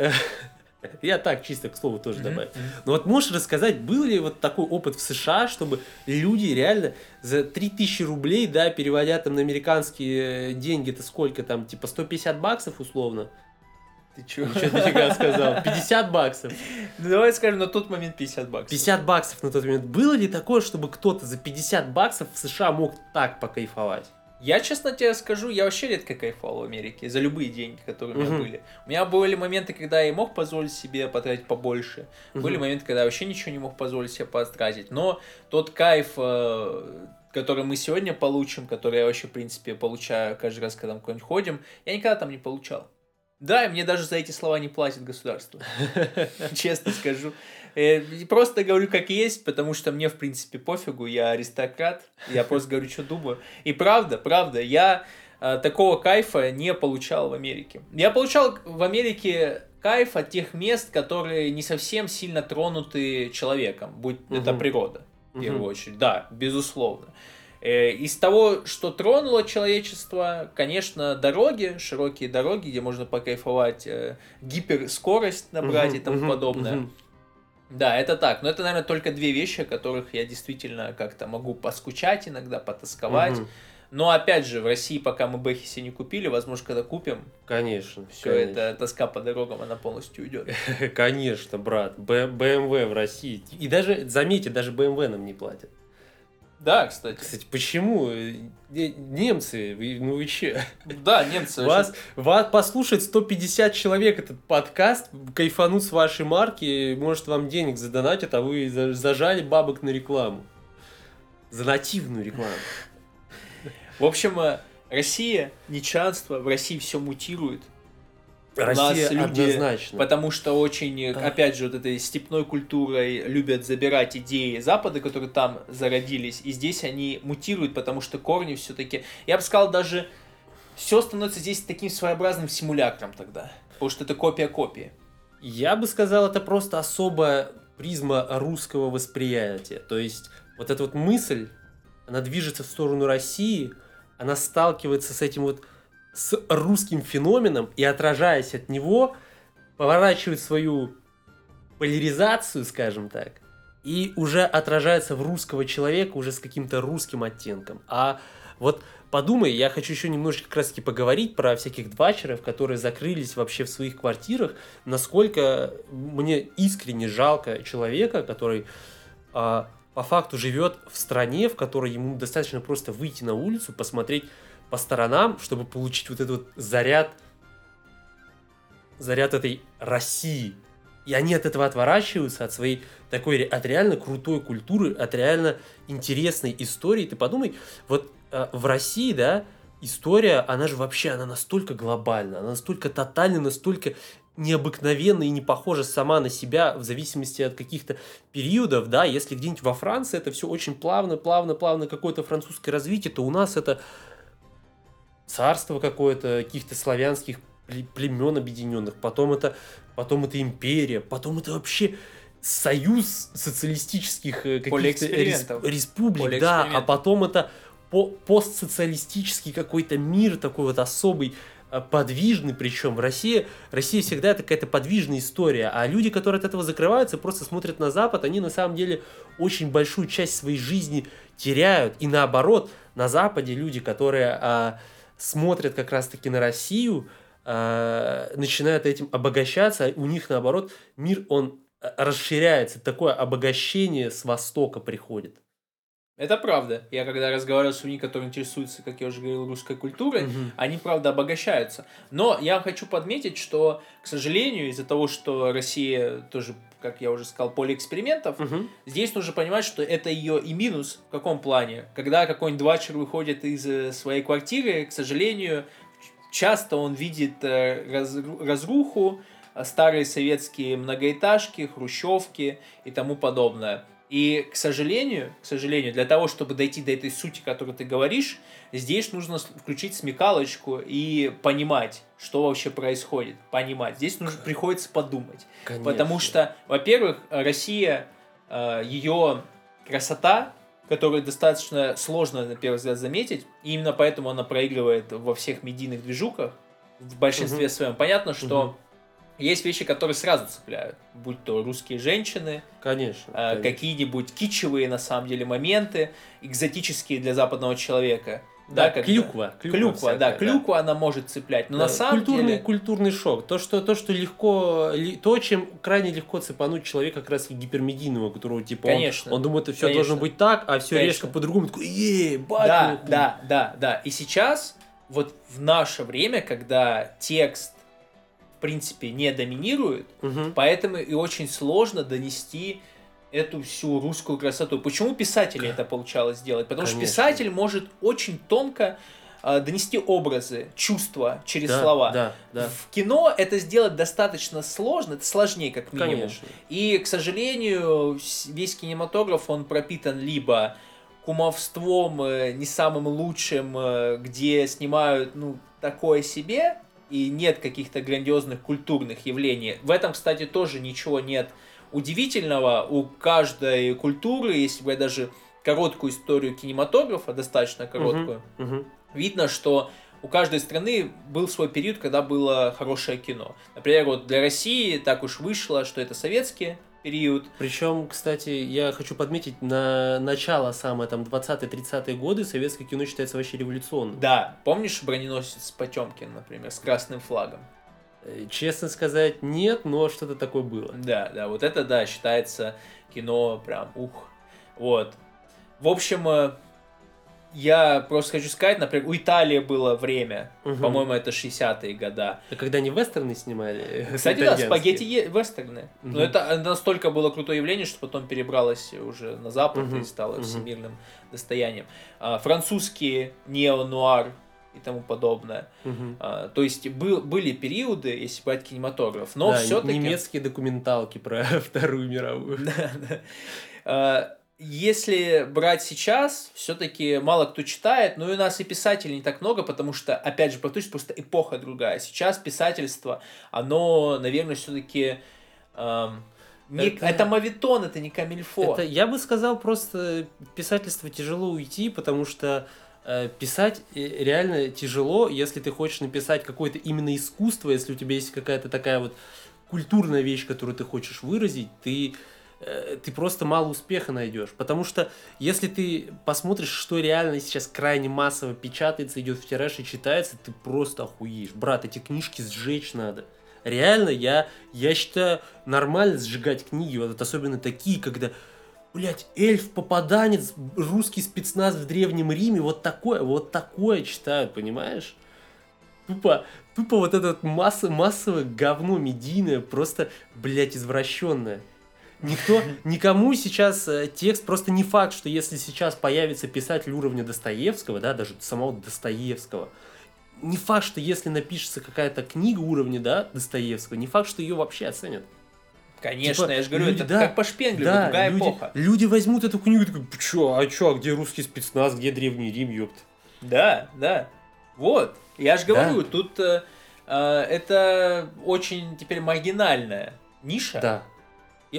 Я так, чисто к слову тоже добавлю.
мгм.
Но вот можешь рассказать, был ли вот такой опыт в США, чтобы люди реально за 3000 рублей, да, переводя там на американские э, деньги, это сколько там, типа 150 баксов условно?
Ты чё?
Что дофига сказал? (laughs) 50 баксов.
Ну, давай скажем, на тот момент 50 баксов.
50 баксов на тот момент. Было ли такое, чтобы кто-то за 50 баксов в США мог так покайфовать?
Я, честно тебе скажу, я вообще редко кайфовал в Америке за любые деньги, которые у меня были. У меня были моменты, когда я мог позволить себе потратить побольше. Были
Мгм.
моменты, когда я вообще ничего не мог позволить себе потратить. Но тот кайф, э, который мы сегодня получим, который я вообще, в принципе, получаю каждый раз, когда мы куда-нибудь ходим, я никогда там не получал. Да, и мне даже за эти слова не платит государство. (laughs) Честно скажу. Э, Просто говорю как есть, потому что мне, в принципе, пофигу, я аристократ, я просто говорю, что думаю. И правда, правда, я э, такого кайфа не получал в Америке. Я получал в Америке кайф от тех мест, которые не совсем сильно тронуты человеком, будь это
Мгм.
природа, в первую
Мгм.
очередь. Да, безусловно. Э, Из того, что тронуло человечество, конечно, дороги, широкие дороги, где можно покайфовать, гиперскорость набрать и
Мгм,
тому
мгм,
подобное.
мгм.
Да, это так. Но это, наверное, только две вещи, о которых я действительно как-то могу поскучать иногда, потасковать.
Мгм.
Но опять же, в России, пока мы Бэхи себе не купили, возможно, когда купим,
Конечно.
все
конечно.
это тоска по дорогам, она полностью уйдет. (laughs)
Конечно, брат. Б- BMW в России. И даже, заметьте, даже BMW нам не платят.
Да, кстати.
Кстати, почему? Э, немцы, ну вы че?
Да, немцы.
Вас, вас послушает 150 человек этот подкаст, кайфанут с вашей марки, может вам денег задонатят, а вы зажали бабок на рекламу. За нативную рекламу.
В общем, э, Россия, не чанство, в России все мутирует.
Россия
люди,
однозначно.
Потому что очень, опять же, вот этой степной культурой любят забирать идеи Запада, которые там зародились, и здесь они мутируют, потому что корни все-таки, я бы сказал, даже все становится здесь таким своеобразным симулякром тогда, потому что это копия копии.
Я бы сказал, это просто особая призма русского восприятия. То есть вот эта вот мысль, она движется в сторону России, она сталкивается с этим вот с русским феноменом и, отражаясь от него, поворачивает свою поляризацию, скажем так, и уже отражается в русского человека уже с каким-то русским оттенком. А вот подумай, я хочу еще немножечко таки поговорить про всяких двачеров, которые закрылись вообще в своих квартирах, насколько мне искренне жалко человека, который а, по факту живет в стране, в которой ему достаточно просто выйти на улицу, посмотреть по сторонам, чтобы получить вот этот вот заряд, заряд этой России. И они от этого отворачиваются, от своей такой, от реально крутой культуры, от реально интересной истории. Ты подумай, вот э, в России, да, история, она же вообще, она настолько глобальна, она настолько тотальна, настолько необыкновенна и не похожа сама на себя в зависимости от каких-то периодов, да, если где-нибудь во Франции это все очень плавно, плавно, плавно какое-то французское развитие, то у нас это царство какое-то каких-то славянских племен объединенных, потом это, потом это империя, потом это вообще союз социалистических э, каких-то республик, да, а потом это по постсоциалистический какой-то мир такой вот особый, э, подвижный, причем в России, Россия всегда это какая-то подвижная история, а люди, которые от этого закрываются, просто смотрят на Запад, они на самом деле очень большую часть своей жизни теряют, и наоборот, на Западе люди, которые а, смотрят как раз-таки на Россию, э, начинают этим обогащаться, а у них наоборот мир, он э, расширяется, такое обогащение с Востока приходит.
Это правда. Я когда разговаривал с людьми, которые интересуются, как я уже говорил, русской культурой, угу. они, правда, обогащаются. Но я хочу подметить, что, к сожалению, из-за того, что Россия тоже, как я уже сказал, поле экспериментов, угу. здесь нужно понимать, что это ее и минус. В каком плане? Когда какой-нибудь двачер выходит из э, своей квартиры, к сожалению, часто он видит э, раз, разруху, э, старые советские многоэтажки, хрущевки и тому подобное. И, к сожалению, к сожалению, для того, чтобы дойти до этой сути, которую ты говоришь, здесь нужно включить смекалочку и понимать, что вообще происходит. Понимать. Здесь нужно, приходится подумать. Конечно. Потому что, во-первых, Россия, э, ее красота, которую достаточно сложно, на первый взгляд, заметить, и именно поэтому она проигрывает во всех медийных движухах, в большинстве угу. своем. Понятно, что угу есть вещи, которые сразу цепляют, будь то русские женщины,
конечно,
э, конечно. какие-нибудь кичевые на самом деле моменты, экзотические для западного человека.
Да, да клюква,
клюква, клюква всякая, да, клюква да. она может цеплять, но да, на самом
культурный,
деле
культурный шок, то что то что легко, то чем крайне легко цепануть человека как раз гипермедийного, которого типа
конечно,
он, он думает, это все конечно. должно быть так, а все конечно. резко по-другому, такой, е,
да, да, да, да, и сейчас вот в наше время, когда текст принципе не доминирует, угу. поэтому и очень сложно донести эту всю русскую красоту. Почему писателю это получалось сделать? Потому Конечно. что писатель может очень тонко э, донести образы, чувства через
да,
слова.
Да, да.
В кино это сделать достаточно сложно, это сложнее как минимум.
Конечно.
И, к сожалению, весь кинематограф, он пропитан либо кумовством э, не самым лучшим, э, где снимают, ну, такое себе, и нет каких-то грандиозных культурных явлений. В этом, кстати, тоже ничего нет удивительного. У каждой культуры, если брать даже короткую историю кинематографа, достаточно короткую, uh-huh, uh-huh. видно, что у каждой страны был свой период, когда было хорошее кино. Например, вот для России так уж вышло, что это советские период.
Причем, кстати, я хочу подметить, на начало самое там 20-30-е годы советское кино считается вообще революционным.
Да, помнишь броненосец Потемкин, например, с красным флагом?
Э, честно сказать, нет, но что-то такое было.
Да, да, вот это, да, считается кино прям, ух, вот. В общем, э, я просто хочу сказать, например, у Италии было время,
Мгм.
по-моему, это 60-е года.
А когда они вестерны снимали? э,
Кстати, да, спагетти вестерны.
Мгм.
Но это настолько было крутое явление, что потом перебралось уже на Запад
Мгм.
и стало
Мгм.
всемирным достоянием. А, французские нео-нуар и тому подобное.
Мгм.
А, то есть был, были периоды, если брать кинематограф, но
Да,
все-таки...
немецкие документалки про (laughs) Вторую мировую. (laughs)
Да, да. Если брать сейчас, все-таки мало кто читает, но и у нас и писателей не так много, потому что, опять же, повторюсь, просто эпоха другая. Сейчас писательство, оно, наверное, все-таки... не,
Это-
это... мавитон, это не камильфо.
Это, я бы сказал, просто писательство тяжело уйти, потому что э, писать э, реально тяжело, если ты хочешь написать какое-то именно искусство, если у тебя есть какая-то такая вот культурная вещь, которую ты хочешь выразить, ты ты просто мало успеха найдешь. Потому что если ты посмотришь, что реально сейчас крайне массово печатается, идет в тираж и читается, ты просто охуеешь. Брат, эти книжки сжечь надо. Реально, я, я считаю нормально сжигать книги, вот особенно такие, когда, блядь, эльф-попаданец, русский спецназ в Древнем Риме, вот такое, вот такое читают, понимаешь? Тупо, тупо вот это вот масса, массовое говно медийное, просто, блядь, извращенное. Никто, никому сейчас э, текст, просто не факт, что если сейчас появится писатель уровня Достоевского, да, даже самого Достоевского, не факт, что если напишется какая-то книга уровня, да, Достоевского, не факт, что ее вообще оценят.
Конечно,
типа,
я же говорю,
люди-
это
да,
как по Шпенглю,
Да,
другая
люди,
эпоха.
люди возьмут эту книгу и такой, чё, а чё, а где русский спецназ, где Древний Рим, ёпт.
Да, да. Вот. Я же
Да.
говорю, тут э, э, это очень теперь маргинальная ниша.
Да.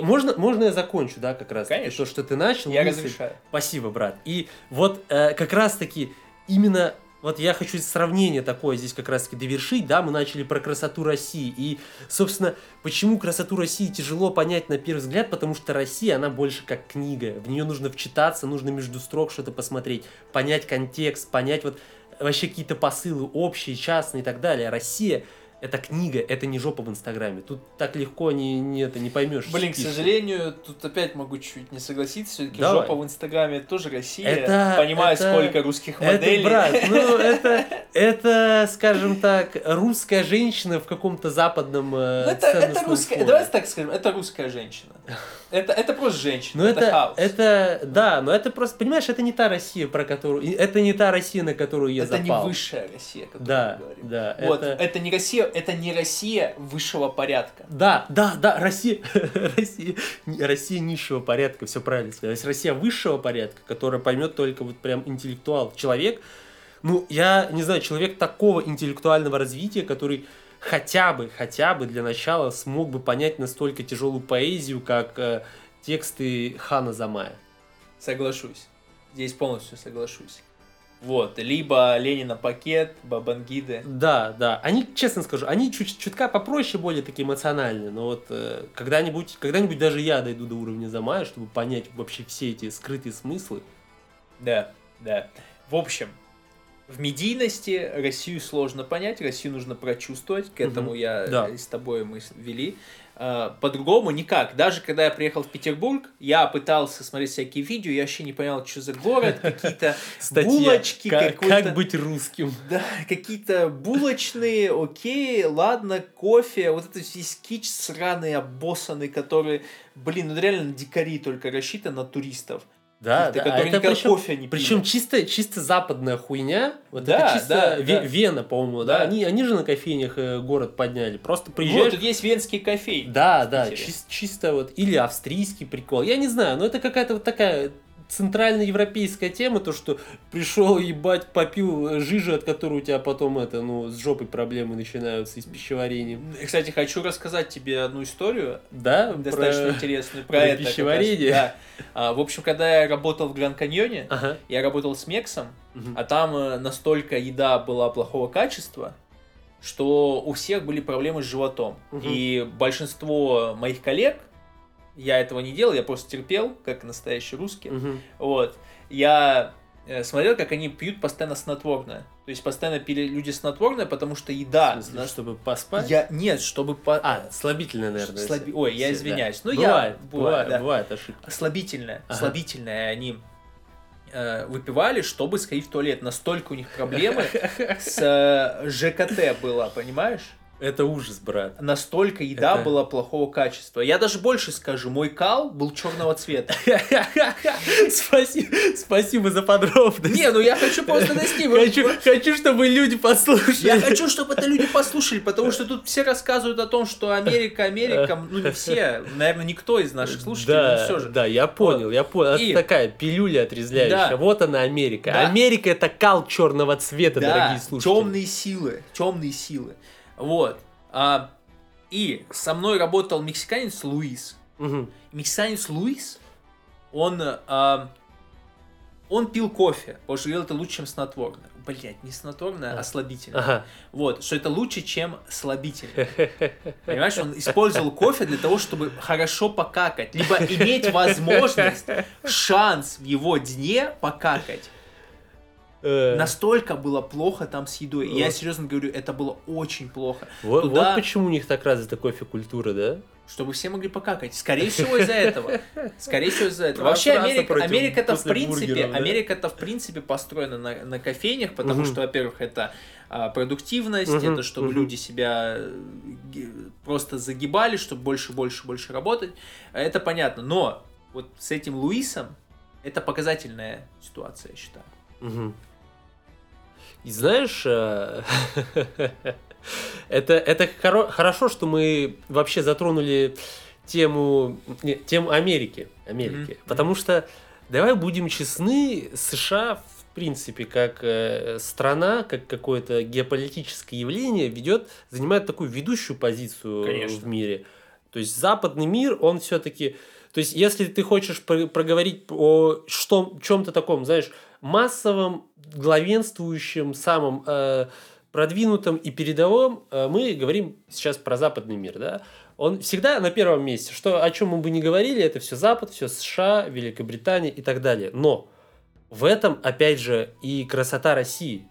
Можно, можно я закончу, да, как раз?
Конечно.
То, что ты начал.
Я
мысль.
разрешаю.
Спасибо, брат. И вот э, как раз-таки именно вот я хочу сравнение такое здесь как раз-таки довершить, да, мы начали про красоту России, и, собственно, почему красоту России тяжело понять на первый взгляд, потому что Россия, она больше как книга, в нее нужно вчитаться, нужно между строк что-то посмотреть, понять контекст, понять вот вообще какие-то посылы общие, частные и так далее. Россия это книга, это не жопа в Инстаграме. Тут так легко не, не, это, не поймешь.
Блин, к сожалению, тут опять могу чуть не согласиться. Все-таки жопа в Инстаграме это тоже Россия.
Это-
Понимаю,
это-
сколько русских моделей.
Это, брат, ну это, (laughs) это, скажем так, русская женщина в каком-то западном э,
Ну, это, это русская,
фоне.
давайте так скажем, это русская женщина. Это, это просто женщина,
Ну
это,
это,
хаос.
это, да, но это просто, понимаешь, это не та Россия, про которую, это не та Россия, на которую я
Это не
запал.
высшая Россия, о
Да,
мы говорим.
да,
Вот,
это-
это... не Россия, это не Россия высшего порядка.
Да, да, да, Россия, (laughs) Россия, не- Россия низшего порядка, все правильно сказать. Россия высшего порядка, которая поймет только вот прям интеллектуал. Человек, ну, я не знаю, человек такого интеллектуального развития, который хотя бы, хотя бы для начала смог бы понять настолько тяжелую поэзию, как э, тексты Хана Замая.
Соглашусь. Здесь полностью соглашусь. Вот, либо Ленина пакет, Бабангиды.
Да, да. Они, честно скажу, они чуть чутка попроще, более такие эмоциональные. Но вот э, когда-нибудь, когда-нибудь даже я дойду до уровня Замая, чтобы понять вообще все эти скрытые смыслы.
Да, да. В общем, в медийности Россию сложно понять, Россию нужно прочувствовать. К этому я
Да.
с тобой мы вели. А, По-другому никак. Даже когда я приехал в Петербург, я пытался смотреть всякие видео, я вообще не понял, что за город, какие-то (laughs) булочки,
как, как быть русским. (laughs)
Да, какие-то булочные, окей, ладно, кофе, вот этот весь кич сраный, обоссанный, который, блин, ну реально на дикари только рассчитан на туристов.
Да, да. А это причем,
кофе не
причем
пили.
чисто, чисто западная хуйня. Вот
Да,
это чисто
да,
Ве-
да.
Вена, по-моему, да.
Да.
Они, они же на кофейнях э, город подняли. Просто
Вот,
приезжаешь.
тут есть венский кофей.
Да, да, чис- чисто вот. Или австрийский прикол. Я не знаю, но это какая-то вот такая центральноевропейская тема, то, что пришел, ебать, попил жижи, от которой у тебя потом это, ну, с жопой проблемы начинаются и с пищеварением.
Кстати, хочу рассказать тебе одну историю,
Да?
достаточно
Про-
интересную, про,
про
это.
пищеварение?
Да. А, в общем, когда я работал в Гранд-Каньоне,
Ага.
я работал с Мексом,
Мгм.
а там э, настолько еда была плохого качества, что у всех были проблемы с животом.
Мгм.
И большинство моих коллег, я этого не делал, я просто терпел, как настоящий русский.
Мгм.
Вот. Я э, смотрел, как они пьют постоянно снотворное. То есть постоянно пили люди снотворное, потому что еда...
Смысле,
на-
чтобы поспать?
Я... Нет, чтобы... По...
А, слабительное, наверное.
Слаби- Ой, я извиняюсь.
да.
Ну,
бывает,
я...
бывает,
да.
бывает ошибка.
Слабительное.
Ага.
Слабительное они э, выпивали, чтобы сходить в туалет. Настолько у них проблемы (laughs) с э, ЖКТ была, понимаешь?
Это ужас, брат.
Настолько еда
Это-
была плохого качества. Я даже больше скажу, мой кал был черного цвета. (laughs)
Спасибо, спасибо за подробность.
Не, ну я хочу просто донести.
Хочу, хочу, чтобы люди послушали.
Я хочу, чтобы это люди послушали, потому что тут все рассказывают о том, что Америка, Америка, (laughs) ну не все, наверное, никто из наших слушателей, но все же.
да, я понял, я понял.
И-
Это такая пилюля отрезвляющая.
Да.
Вот она Америка.
Да.
Америка это кал черного цвета,
Да,
дорогие слушатели.
темные силы, темные силы. Вот. А, и со мной работал мексиканец Луис.
Мгм.
Мексиканец Луис, он, а, он пил кофе, потому что говорил, это лучше, чем снотворное. Блять, не снотворное, а
А.
слабительное.
Ага.
Вот, что это лучше, чем слабительное. (laughs) Понимаешь, он использовал кофе для того, чтобы хорошо покакать, либо иметь возможность, (laughs) шанс в его дне покакать.
Э,
Настолько было плохо там с едой. Я серьезно говорю, это было очень плохо.
Вот,
туда-
вот почему у них так развита кофе-культура, да?
Чтобы все могли покакать. Скорее всего из-за этого. Скорее всего из-за этого. Вообще Америка,
против-
Америка-то в принципе,
да?
Америка-то в принципе построена на, на кофейнях, потому что, во-первых, это а, продуктивность, это чтобы люди себя э, просто загибали, чтобы больше, больше, больше работать. Это понятно. Но вот с этим Луисом это показательная ситуация, я считаю.
Мгм. И знаешь, э, (laughs) это, это хоро- хорошо, что мы вообще затронули тему, не, тему Америки. Америки.
Мгм.
Потому что, давай будем честны, США, в принципе, как э, страна, как какое-то геополитическое явление, ведет, занимает такую ведущую позицию
Конечно.
в мире. То есть западный мир, он все-таки... То есть, если ты хочешь про- проговорить о что, чем-то таком, знаешь, массовом, главенствующем, самом э, продвинутом и передовом, э, мы говорим сейчас про западный мир, да? Он всегда на первом месте. Что, о чем мы бы ни говорили, это все Запад, все США, Великобритания и так далее. Но в этом, опять же, и красота России.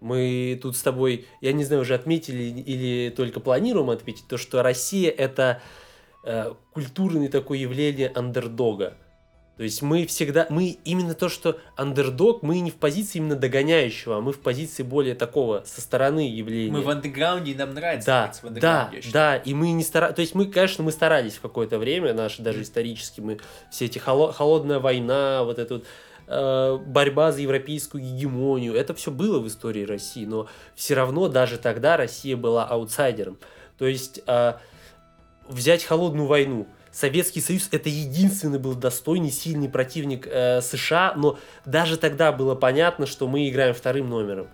Мы тут с тобой, я не знаю, уже отметили или только планируем отметить, то, что Россия это э, культурное такое явление андердога. То есть мы всегда, мы именно то, что андердог, мы не в позиции именно догоняющего, а мы в позиции более такого, со стороны явления.
Мы в андеграунде, и нам нравится
Да,
в
да,
андеграунде,
да, и мы не старались, то есть мы, конечно, мы старались в какое-то время, наши даже исторически, мы все эти холо- холодная война, вот эта вот э, борьба за европейскую гегемонию, это все было в истории России, но все равно даже тогда Россия была аутсайдером. То есть э, взять холодную войну, Советский Союз это единственный был достойный, сильный противник э, США, но даже тогда было понятно, что мы играем вторым номером.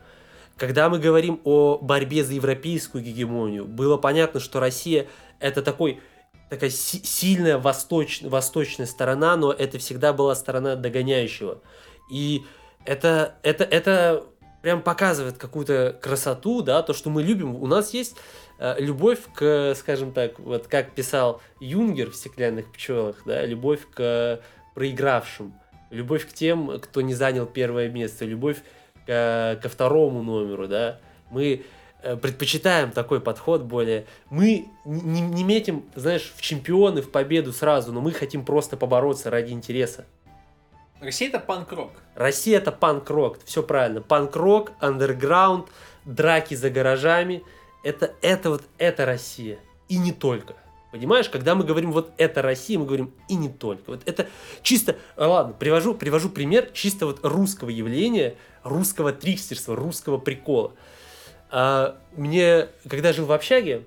Когда мы говорим о борьбе за европейскую гегемонию, было понятно, что Россия это такой такая си- сильная восточ- восточная сторона, но это всегда была сторона догоняющего. И это, это, это прям показывает какую-то красоту, да, то, что мы любим. У нас есть любовь к, скажем так, вот как писал Юнгер в «Стеклянных пчелах», да, любовь к проигравшим, любовь к тем, кто не занял первое место, любовь ко, ко второму номеру, да. Мы э, предпочитаем такой подход более... Мы не, не метим, знаешь, в чемпионы, в победу сразу, но мы хотим просто побороться ради интереса.
Россия это панк-рок.
Россия это панк-рок, все правильно. Панк-рок, андерграунд, драки за гаражами. Это, это вот, это Россия. И не только. Понимаешь, когда мы говорим вот это Россия, мы говорим и не только. Вот это чисто, а, ладно, привожу, привожу пример чисто вот русского явления, русского трикстерства, русского прикола. А, мне, когда жил в общаге,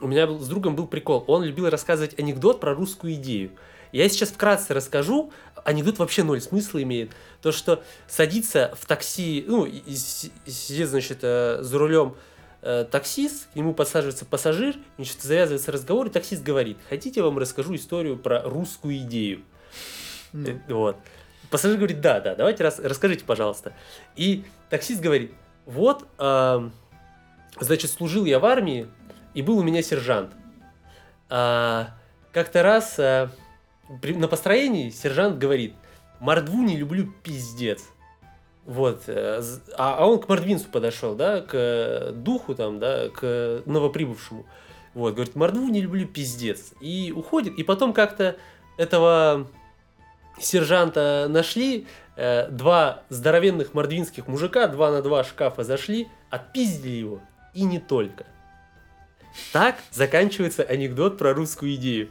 у меня был, с другом был прикол. Он любил рассказывать анекдот про русскую идею. Я сейчас вкратце расскажу. Анекдот вообще ноль смысла имеет. То, что садится в такси, ну, и- и си- сидит, значит, э, за рулем э, таксист, к нему подсаживается пассажир, значит, завязывается разговор, и таксист говорит, хотите, я вам расскажу историю про русскую идею? Э, Вот. Пассажир говорит, да, да, давайте рас- расскажите, пожалуйста. И таксист говорит, вот, эм, значит, служил я в армии, и был у меня сержант. А, как-то раз а, при- на построении сержант говорит, мордву не люблю, пиздец. Вот, э, а, а он к мордвинцу подошел, да, к э, духу там, да, к новоприбывшему. Вот, говорит, мордву не люблю, пиздец. И уходит, и потом как-то этого сержанта нашли, э, два здоровенных мордвинских мужика, два на два шкафа зашли, отпиздили его. И не только. Так заканчивается анекдот про русскую идею.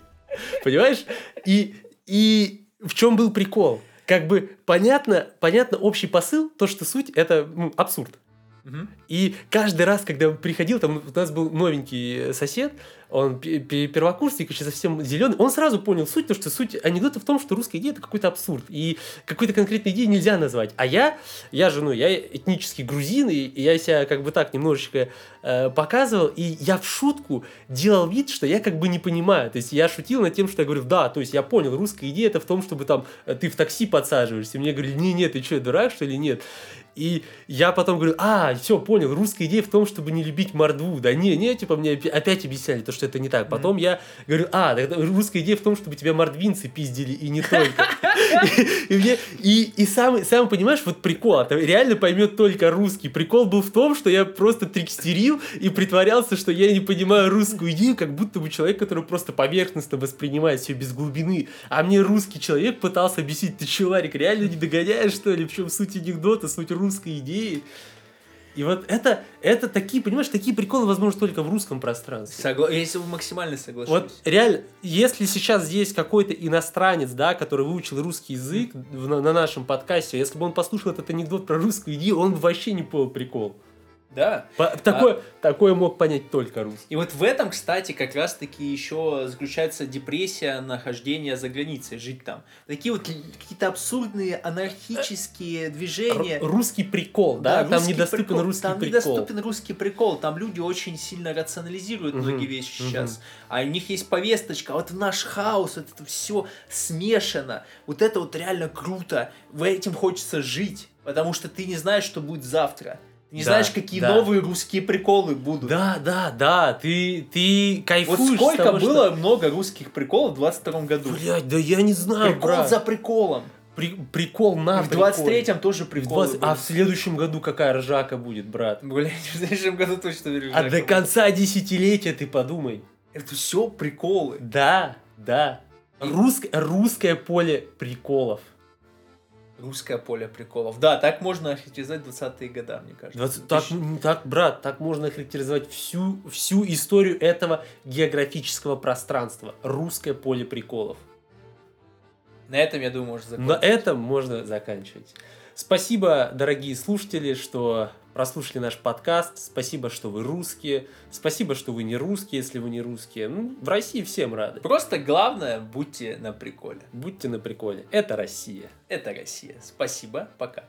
Понимаешь? И, и в чем был прикол? Как бы понятно, понятно общий посыл, то, что суть, это ну, абсурд.
Мгм.
И каждый раз, когда приходил, там у нас был новенький сосед, он пе- пе- первокурсник, еще совсем зеленый, он сразу понял суть, то, что суть анекдота в том, что русская идея это какой-то абсурд, и какой-то конкретной идеи нельзя назвать. А я, я же, ну, я этнический грузин, и, и я себя как бы так немножечко э, показывал, и я в шутку делал вид, что я как бы не понимаю. То есть я шутил над тем, что я говорю, да, то есть я понял, русская идея это в том, чтобы там э, ты в такси подсаживаешься. Мне говорили, не, нет, ты что, дурак, что ли, нет? И я потом говорю, а, все, понял, русская идея в том, чтобы не любить мордву. Да не, не, типа, мне опять объясняли, то, что это не так. Потом я говорю, а, русская идея в том, чтобы тебя мордвинцы пиздили, и не только. (laughs) И, самый, самый, понимаешь, вот прикол, это реально поймет только русский. Прикол был в том, что я просто трикстерил и притворялся, что я не понимаю русскую идею, как будто бы человек, который просто поверхностно воспринимает все без глубины. А мне русский человек пытался объяснить, ты че, Ларик, реально не догоняешь, что ли? В чем суть анекдота, суть русской идеи? И вот это, это такие, понимаешь, такие приколы, возможно, только в русском пространстве.
Согла- Я тобой максимально соглашусь.
Вот реально, если сейчас здесь какой-то иностранец, да, который выучил русский язык на, на нашем подкасте, если бы он послушал этот анекдот про русскую идею, он бы вообще не понял прикол.
Да.
По- такое, такое мог понять только русский.
И вот в этом, кстати, как раз-таки еще заключается депрессия нахождения за границей, жить там. Такие вот какие-то абсурдные анархические движения.
Р- русский прикол, да, там
русский
недоступен
прикол.
русский
там
прикол.
недоступен русский прикол. Там люди очень сильно рационализируют
Мгм,
многие вещи
мгм.
сейчас. А у них есть повесточка, вот наш хаос, вот это все смешано. Вот это вот реально круто. В этим хочется жить, потому что ты не знаешь, что будет завтра. Не
Да,
знаешь, какие
да.
новые русские приколы будут.
Да, да, да, ты, ты
Вот
кайфуешь с
сколько
того, что-
было много русских приколов в 22 году.
Блядь, да я не знаю,
Прикол
брат.
за приколом.
При- прикол на
в 23-м тоже приколы
20 А в следующем году какая ржака будет, брат?
Блять, в следующем году точно верю.
А до конца десятилетия ты подумай.
Это все приколы.
Да, да. Русское, русское поле приколов.
Русское поле приколов. Да, так можно охарактеризовать 20-е года, мне кажется.
20 так, так, брат, так можно характеризовать всю, всю историю этого географического пространства. Русское поле приколов.
На этом, я думаю, можно
На
закончить.
этом можно заканчивать. Спасибо, дорогие слушатели, что прослушали наш подкаст. Спасибо, что вы русские. Спасибо, что вы не русские, если вы не русские. Ну, в России всем рады.
Просто главное, будьте на приколе.
Будьте на приколе. Это Россия.
Это Россия. Спасибо, пока.